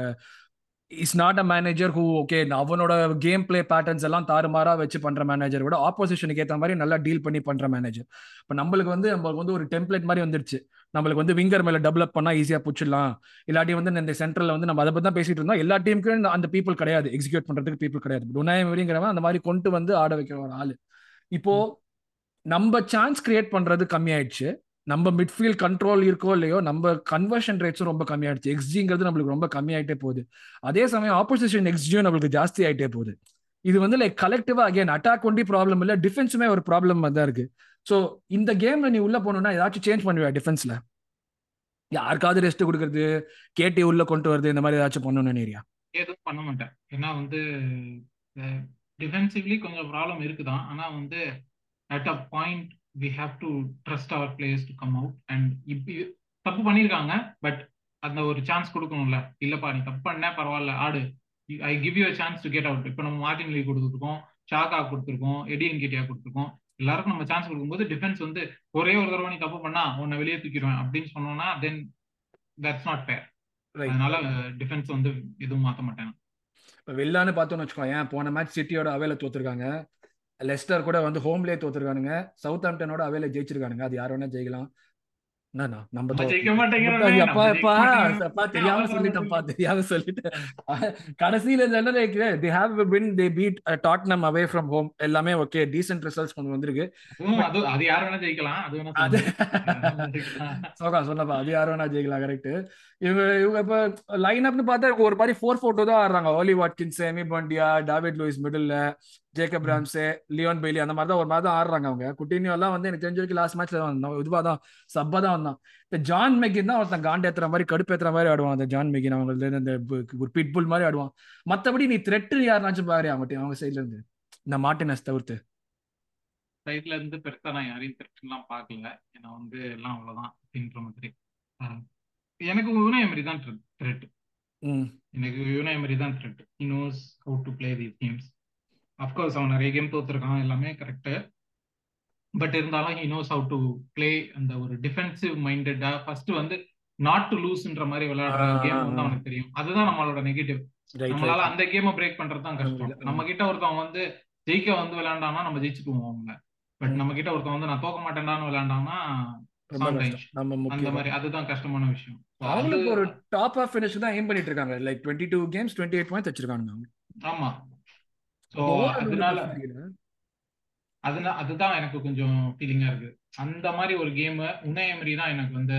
Speaker 1: is not a manager who okay அவனோட கேம் பிளே பேட்டர்ன்ஸ் எல்லாம் தாறுமாறா வச்சு பண்ற மேனேஜர் விட ஆப்போசிஷனுக்கு ஏற்ற மாதிரி நல்லா டீல் பண்ணி பண்ற மேனேஜர் இப்போ நம்மளுக்கு வந்து நம்மளுக்கு வந்து ஒரு டெம்ப்ளேட் மாதிரி வந்துருச்சு. நம்மளுக்கு வந்து விங்கர் மேல டெவலப் பண்ணா ஈஸியா பிடிச்சிடலாம். இல்லாட்டி வந்து இந்த சென்ட்ரல்ல வந்து நம்ம அதை பத்தி தான் பேசிட்டு இருந்தோம். எல்லா டீமுக்கும் அந்த பீப்புள் கிடையாது. எக்ஸிக்யூட் பண்றதுக்கு பீப்புள் கிடையாது. உனாயமரிங்கிறவன் அந்த மாதிரி கொண்டு வந்து ஆட வைக்கிற ஒரு ஆளு. இப்போ நம்ம சான்ஸ் கிரியேட் பண்றது கம்மியாயிடுச்சு. நம்ம மிட்ஃபீல்ட் கண்ட்ரோல் இருக்கோ இல்லையோ நம்ம கன்வர்ஷன் ரேட்ஸும் ரொம்ப கம்மியாயிடுச்சு. எக்ஸ்ஜிங்கிறது நம்மளுக்கு ரொம்ப கம்மியாயிட்டே போகுது. அதே சமயம் ஆப்போசிஷன் எக்ஸ்ஜியும் நம்மளுக்கு ஜாஸ்தி ஆயிட்டே போகுது. இது வந்து லைக் கலெக்டிவா அகைன் அட்டாக் ஒண்டி ப்ராப்ளம் இல்ல டிஃபென்ஸுமே ஒரு ப்ராப்ளம் தான் இருக்கு. ஸோ இந்த கேம்ல நீ உள்ள போனோம்னா ஏதாச்சும் சேஞ்ச் பண்ணுவியா டிஃபென்ஸ்ல யாருக்காவது ரெஸ்ட் கொடுக்கறது கேட்டி உள்ள கொண்டு வருது இந்த மாதிரி ஏதாச்சும் பண்ணணும்னு ஏரியா
Speaker 2: எதுவும் பண்ண மாட்டேன். ஏன்னா வந்து டிஃபென்சிவ்லி கொஞ்சம் ப்ராப்ளம் இருக்குதான். ஆனா வந்து at a point we have to trust our players to come out and இப்படி தப்பு பண்ணியிருக்காங்க பட் அந்த ஒரு சான்ஸ் கொடுக்கணும்ல. இல்லப்பா நீ தப்பு பண்ண பரவாயில்ல ஆடு. I give you chance to get out இப்போ நம்ம மார்டின் லீவ் கொடுத்துருக்கோம் ஷாக்கா கொடுத்துருக்கோம் எடியன் கிட்டியா கொடுத்துருக்கோம். எல்லாருக்கும் நம்ம சான்ஸ் கொடுக்கும்போது டிஃபென்ஸ் வந்து ஒரே ஒரு தடவை நீ தப்பு பண்ணா உன்னை வெளியே தூக்கிடுவேன் அப்படின்னு சொன்னோம்னா தென் தட்ஸ் நாட் ஃபேர் அதனால டிஃபென்ஸ் வந்து எதுவும் மாற்ற மாட்டேன்.
Speaker 1: இப்போ வெள்ளான்னு பார்த்தோம்னு வச்சுக்கோ ஏன் போன மேட்ச் சிட்டியோட அவையில தோத்துருக்காங்க. லெஸ்டர் கூட வந்து ஹோம்லேயே தோத்துருக்கானுங்க. சவுத் ஆம்டனோட அவையில ஜெயிச்சிருக்கானுங்க. அது யார் வேணா ஜெயிக்கலாம். நம்ம தெரியாம சொல்லிட்டேன்ப்பா தெரியாம சொல்லிட்டேன். கடைசியில they have been they beat Tottenham away from home எல்லாமே ஓகே டீசென்ட் ரிசல்ட்ஸ் கொஞ்சம் வந்திருக்கு.
Speaker 2: அது யார் வேணா ஜெயிக்கலாம். அது
Speaker 1: சோகா சொன்னப்பா அது யார் வேணா ஜெயிக்கலாம் கரெக்ட் இவங்க இவங்க இப்ப லைன் அப்னு பார்த்தா ஒரு மாதிரி ஃபோர் ஃபோட்டோ தான் ஆடுறாங்க. Ollie Watkins Emi Buendia David Luiz middle Jacob Ramsey Leon Bailey அந்த மாதிரி தான் ஒரு மாதிரி தான் ஆடுறாங்க அவங்க. குட்டினியோ எல்லாம் வந்து எனக்கு தெரிஞ்ச வரைக்கும் லாஸ்ட் மேட்ச்ல வந்தான். இதுவா தான் சப்பா தான் வந்தான். இந்த ஜான் மெகின் தான் ஒருத்தன் காண்டேத்துற மாதிரி கடுப்பேத்துற மாதிரி ஆடுவான் அந்த ஜான் மெகின் அவங்க இந்த ஒரு பிட்புல் மாதிரி ஆடுவான். மத்தபடி நீ த்ரெட்டு யாருனாச்சும் பாரு அவங்க அவங்க சைட்ல இருந்து. இந்த மார்டினஸ் தவிர்த்து.
Speaker 2: சைட்ல இருந்து பெருசா நான் யாரையும் த்ரெட்லாம் பார்க்கல. ஏன்னா வந்து எல்லாம் அவ்வளவுதான் அப்படின்ற மாதிரி. எனக்கு யூனா எமரி தான் த்ரெட் எனக்கு யூனா எமரி தான் threat he knows how to play these games of course அவன் நிறைய கேம் தோத்துருக்கான் எல்லாமே கரெக்டு பட் இருந்தாலும் he knows how to play அந்த ஒரு டிஃபென்சிவ் மைண்டடா ஃபர்ஸ்ட் வந்து நாட் டு லூஸ்ன்ற மாதிரி விளையாடுற கேம் வந்து அவனுக்கு தெரியும். அதுதான் நம்மளோட நெகட்டிவ் நம்மளால அந்த கேமை பிரேக் பண்றது தான் கஷ்டம். நம்ம கிட்ட ஒருத்தவன் வந்து ஜெயிக்க வந்து விளையாண்டானா நம்ம ஜெயிச்சுக்குவோம் அவங்க பட் நம்ம கிட்ட ஒருத்தன் வந்து நான் தோக்க மாட்டேன்டான்னு விளையாண்டானா அந்த மாதிரி அதுதான் கஷ்டமான விஷயம்.
Speaker 1: அவங்களுக்கு ஒரு டாப் ஆஃப் ஃபினிஷ் தான் எய்ம் பண்ணிட்டு இருக்காங்க. Like twenty two games twenty eight points வச்சிருக்காங்க
Speaker 2: ஆமா. அதனால அதனால அதுதான் எனக்கு கொஞ்சம் ஃபீலிங்கா இருக்கு. அந்த மாதிரி ஒரு கேம் உனயமரி தான் எனக்கு வந்து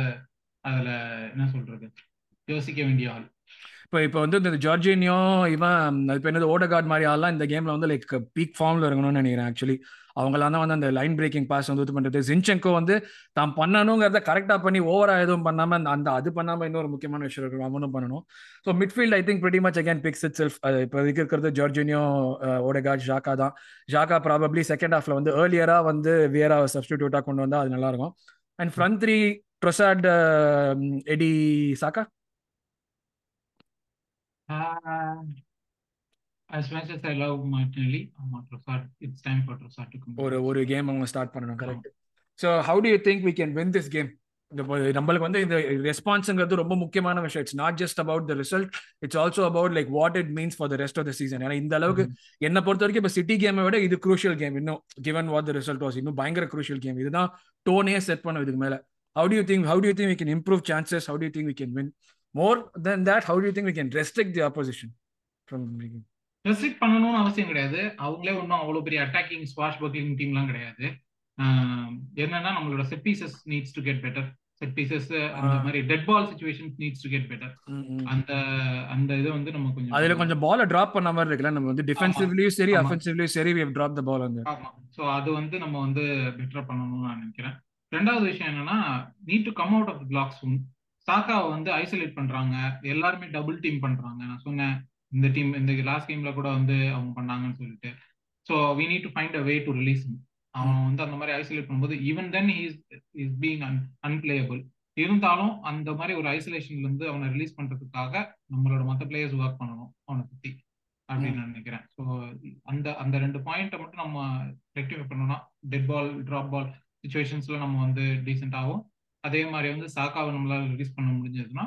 Speaker 2: அதுல என்ன சொல்றது? யோசிக்க வேண்டிய ஆள்.
Speaker 1: இப்போ இப்போ வந்து இந்த ஜார்ஜினியோ இவன் இப்போ என்னது ஓடகார்ட் மாதிரி ஆள்லாம் இந்த கேமில் வந்து லைக் பீக் ஃபார்மில் இருக்கணும்னு நினைக்கிறேன் ஆக்சுவலி அவங்களாம் தான் வந்து அந்த லைன் பிரேக்கிங் பாஸ் வந்து இது பண்ணுறது ஜின்செங்கோ வந்து தான் பண்ணணுங்கிறத கரெக்டாக பண்ணி ஓவராக எதுவும் பண்ணாமல் அந்த அது பண்ணாமல் இன்னொரு முக்கியமான விஷயம் இருக்கு அவனும் பண்ணணும். So midfield I think pretty much again picks it self இப்போ இருக்கிறது ஜார்ஜினியோ ஓடகார்ட் ஜாக்கா தான். ஜாக்கா ப்ராபப்ளி செகண்ட் ஹாஃப்ல வந்து ஏர்லியராக வந்து வியரா சப்ஸ்டியூட்டாக கொண்டு வந்தால் அது நல்லாயிருக்கும் and front three Trossard Eddie Saka
Speaker 2: Uh, as much as I love Martinelli, ஆமா Trossard, it's time for Trossard to come.
Speaker 1: ஒரு ஒரு கேம் அவங்க ஸ்டார்ட் பண்ணணும் correct so how do you think we can win this game நம்மளுக்கு வந்து இந்த ரெஸ்பான்ஸுங்கிறது ரொம்ப முக்கியமான விஷயம். It's not just about the result it's also about like what it means for the rest of the season ஏன்னா இந்த அளவுக்கு என்னை பொறுத்த வரைக்கும் இப்போ சிட்டி கேமை விட இது குரூஷியல் கேம் இன்னும் given what the result was இன்னும் பயங்கர குரூஷியல் கேம் இதுதான் டோனே செட் பண்ணும் இதுக்கு மேல. How to think how to think we can improve chances how to think we can win more then that how to think we can restrict the opposition from
Speaker 2: restrict பண்ணணும்னு அவசியம் கிடையாது. அவங்களே ஒன்றும் அவ்வளோ பெரிய அட்டாக்கிங் ஸ்வாஷ் பக்கிங் டீம்லாம் கிடையாது. என்னன்னா நம்மளோட set pieces needs to get better set pieces அந்த மாதிரி dead ball situation needs to get better அந்த அந்த இது வந்து நம்ம கொஞ்சம்
Speaker 1: அதுல கொஞ்சம் பால டிராப் பண்ண மாதிரி இருக்குல்ல நம்ம வந்து டிஃபென்சிவ்லயும் சரி அஃபென்சிவ்லயும் சரி we have drop the ball வந்து
Speaker 2: ஆமா. சோ அது வந்து நம்ம வந்து பெட்டரா பண்ணணும்னு நான் நினைக்கிறேன். ரெண்டாவது விஷயம் என்னன்னா need to come out of blocks சாக்காவை வந்து ஐசோலேட் பண்றாங்க. எல்லாருமே டபுள் டீம் பண்றாங்க. நான் சொன்னேன் இந்த டீம் இந்த லாஸ்ட் கேம்ல கூட வந்து அவங்க பண்ணாங்கன்னு சொல்லிட்டு. So we need to find a way to release அவன் வந்து அந்த மாதிரி ஐசோலேட் பண்ணும்போது even then is is being an unplayable இருந்தாலும் அந்த மாதிரி ஒரு ஐசோலேஷன்ல இருந்து அவனை ரிலீஸ் பண்றதுக்காக நம்மளோட மற்ற பிளேயர்ஸ் ஒர்க் பண்ணணும் அவனை பத்தி அப்படின்னு நான் நினைக்கிறேன். ஸோ அந்த அந்த ரெண்டு பாயிண்ட்டை மட்டும் நம்ம ரெக்டிஃபை பண்ணோம்னா டெட் பால் ட்ராப் பால் சுச்சுவேஷன்ஸ்ல நம்ம வந்து டீசென்ட் ஆகும் அதே மாதிரி வந்து சாக்காவை நம்மளால ரிலீஸ் பண்ண முடிஞ்சதுன்னா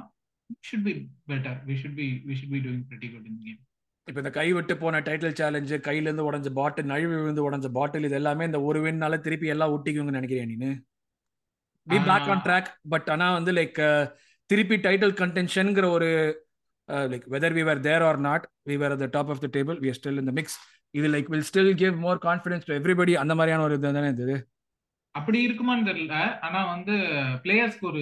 Speaker 2: should be better we should be we should be doing pretty good in game
Speaker 1: இப்போ இந்த கை விட்டு போன டைட்டில் சேலஞ்சு கையில இருந்து உடஞ்ச பாட்டில் நழுவி விழுந்து உடஞ்ச பாட்டில் இது எல்லாமே இந்த ஒரு வின்னால திருப்பி எல்லாம் ஒட்டிக்குவீங்கன்னு நினைக்கிறேன் நீனு. Be back on track but ஆனா வந்து லைக் திருப்பி டைட்டில் கண்டென்ஷன்ங்கிற ஒரு like whether we are there or not we are the top of the table we still இந்த மிக்ஸ் இது like will still give more confidence to everybody அந்த மாதிரியான ஒரு இது தானே இது?
Speaker 2: அப்படி இருக்குமான்னு தெரியல. ஆனா வந்து பிளேயர்ஸ்க்கு ஒரு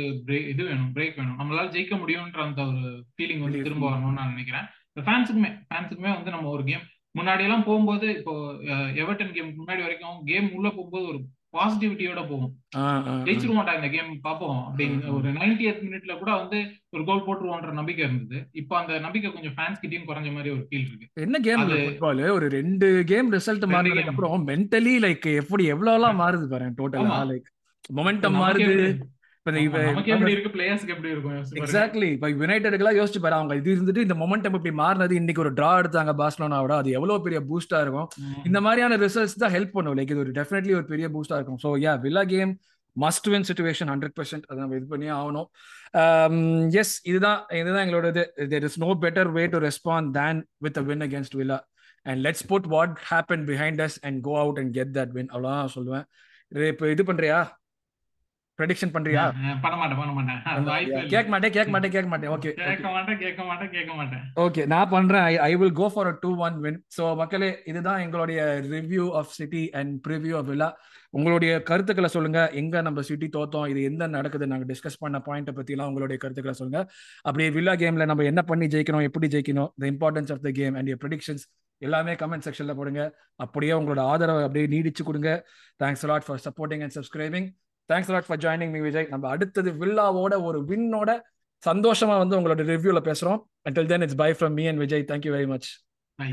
Speaker 2: இது வேணும் பிரேக் வேணும். நம்மளால ஜெயிக்க முடியும்ன்ற அந்த ஒரு ஃபீலிங் வந்து திரும்ப வரணும்னு நான் நினைக்கிறேன். ஃபேன்ஸுக்குமே ஃபேன்ஸுக்குமே வந்து நம்ம ஒரு கேம் முன்னாடி எல்லாம் போகும்போது இப்போ எவர்டன் கேம் முன்னாடி வரைக்கும் கேம் உள்ள போகும்போது ஒரு பாசிட்டிவிட்டியோட போகும். ஜெயிச்சிருவோம்டா இந்த கேம் பார்ப்போம் அப்படின்னு. ஒரு நைன்டி எய்த் மினிட்ல கூட வந்து ஒரு கோல் போட்டுருவோன்ற நம்பிக்கை இருந்தது. இப்போ அந்த நம்பிக்கை கொஞ்சம் ஃபேன்ஸ் கிட்டயும் குறைஞ்ச மாதிரி ஒரு ஃபீல் இருக்கு.
Speaker 1: என்ன கேம் ஃபுட்பால் ஒரு ரெண்டு கேம் ரிசல்ட் மாறினதுக்கு அப்புறம் மென்டலி லைக் எப்படி எவ்வளவு எல்லாம் மாறுது பாருங்க டோட்டலா லைக் மொமெண்டம் மாறுது. எக்ஸாக்ட்லி இப்ப யுனைடெடுக்கெல்லாம் யோசிச்சு பாரு அவங்க இது இருந்துட்டு இந்த மொமெண்டம் இப்படி மாறினது இன்னைக்கு ஒரு டிரா எடுத்தாங்க பார்சலோனாவோட அது எவ்வளவு பெரிய பூஸ்டா இருக்கும். இந்த மாதிரியான ரிசல்ட்ஸ் தான் ஹெல்ப் பண்ணும். லைக் இது ஒரு டெஃபினெட்லி ஒரு பெரிய பூஸ்டா இருக்கும். So yeah Villa game must win situation hundred percent அதை நம்ம இது பண்ணியே ஆகணும். எஸ் இதுதான் இதுதான் எங்களோட இது there is no better way to respond than with a win against Villa and let's put what happen behind us and go out and get that win அவ்வளோதான் சொல்லுவேன். இப்போ இது பண்றியா? ப்ரெடிக்ஷன் பண்றியா?
Speaker 2: பண்ண மாட்டேன் பண்ண மாட்டேன்.
Speaker 1: கேட்க மாட்டேன் கேட்க மாட்டேன் கேட்க மாட்டேன். ஓகே
Speaker 2: கேட்க மாட்டேன் கேட்க மாட்டேன் கேட்க மாட்டேன்.
Speaker 1: ஓகே நான் பண்றேன். I will go for a two one win so மக்களே இதுதான் எங்களுடைய review of City and preview of Villa உங்களுடைய கருத்துக்களை சொல்லுங்க. எங்க நம்ம சிட்டி தோத்தோம்? இது எந்த நடக்குது? நாங்க டிஸ்கஸ் பண்ண பாயிண்ட்டை பத்திலாம் உங்களுடைய கருத்துக்களை சொல்லுங்க. அப்படியே வில்லா கேம்ல நம்ம என்ன பண்ணி ஜெயிக்கணும் எப்படி ஜெயிக்கணும் the importance of the game and predictions எல்லாமே கமெண்ட் செக்ஷன்ல போடுங்க. அப்படியே உங்களோட ஆதரவை அப்படியே நீடிச்சு கொடுங்க. Thanks lot for supporting and subscribing thanks lot for joining me Vijay நம்ம அடுத்தது வில்லாவோட ஒரு வின்னோட சந்தோஷமா வந்து உங்களோட ரிவ்யூல பேசுறோம். Until then it's bye from me and Vijay thank you very much
Speaker 2: bye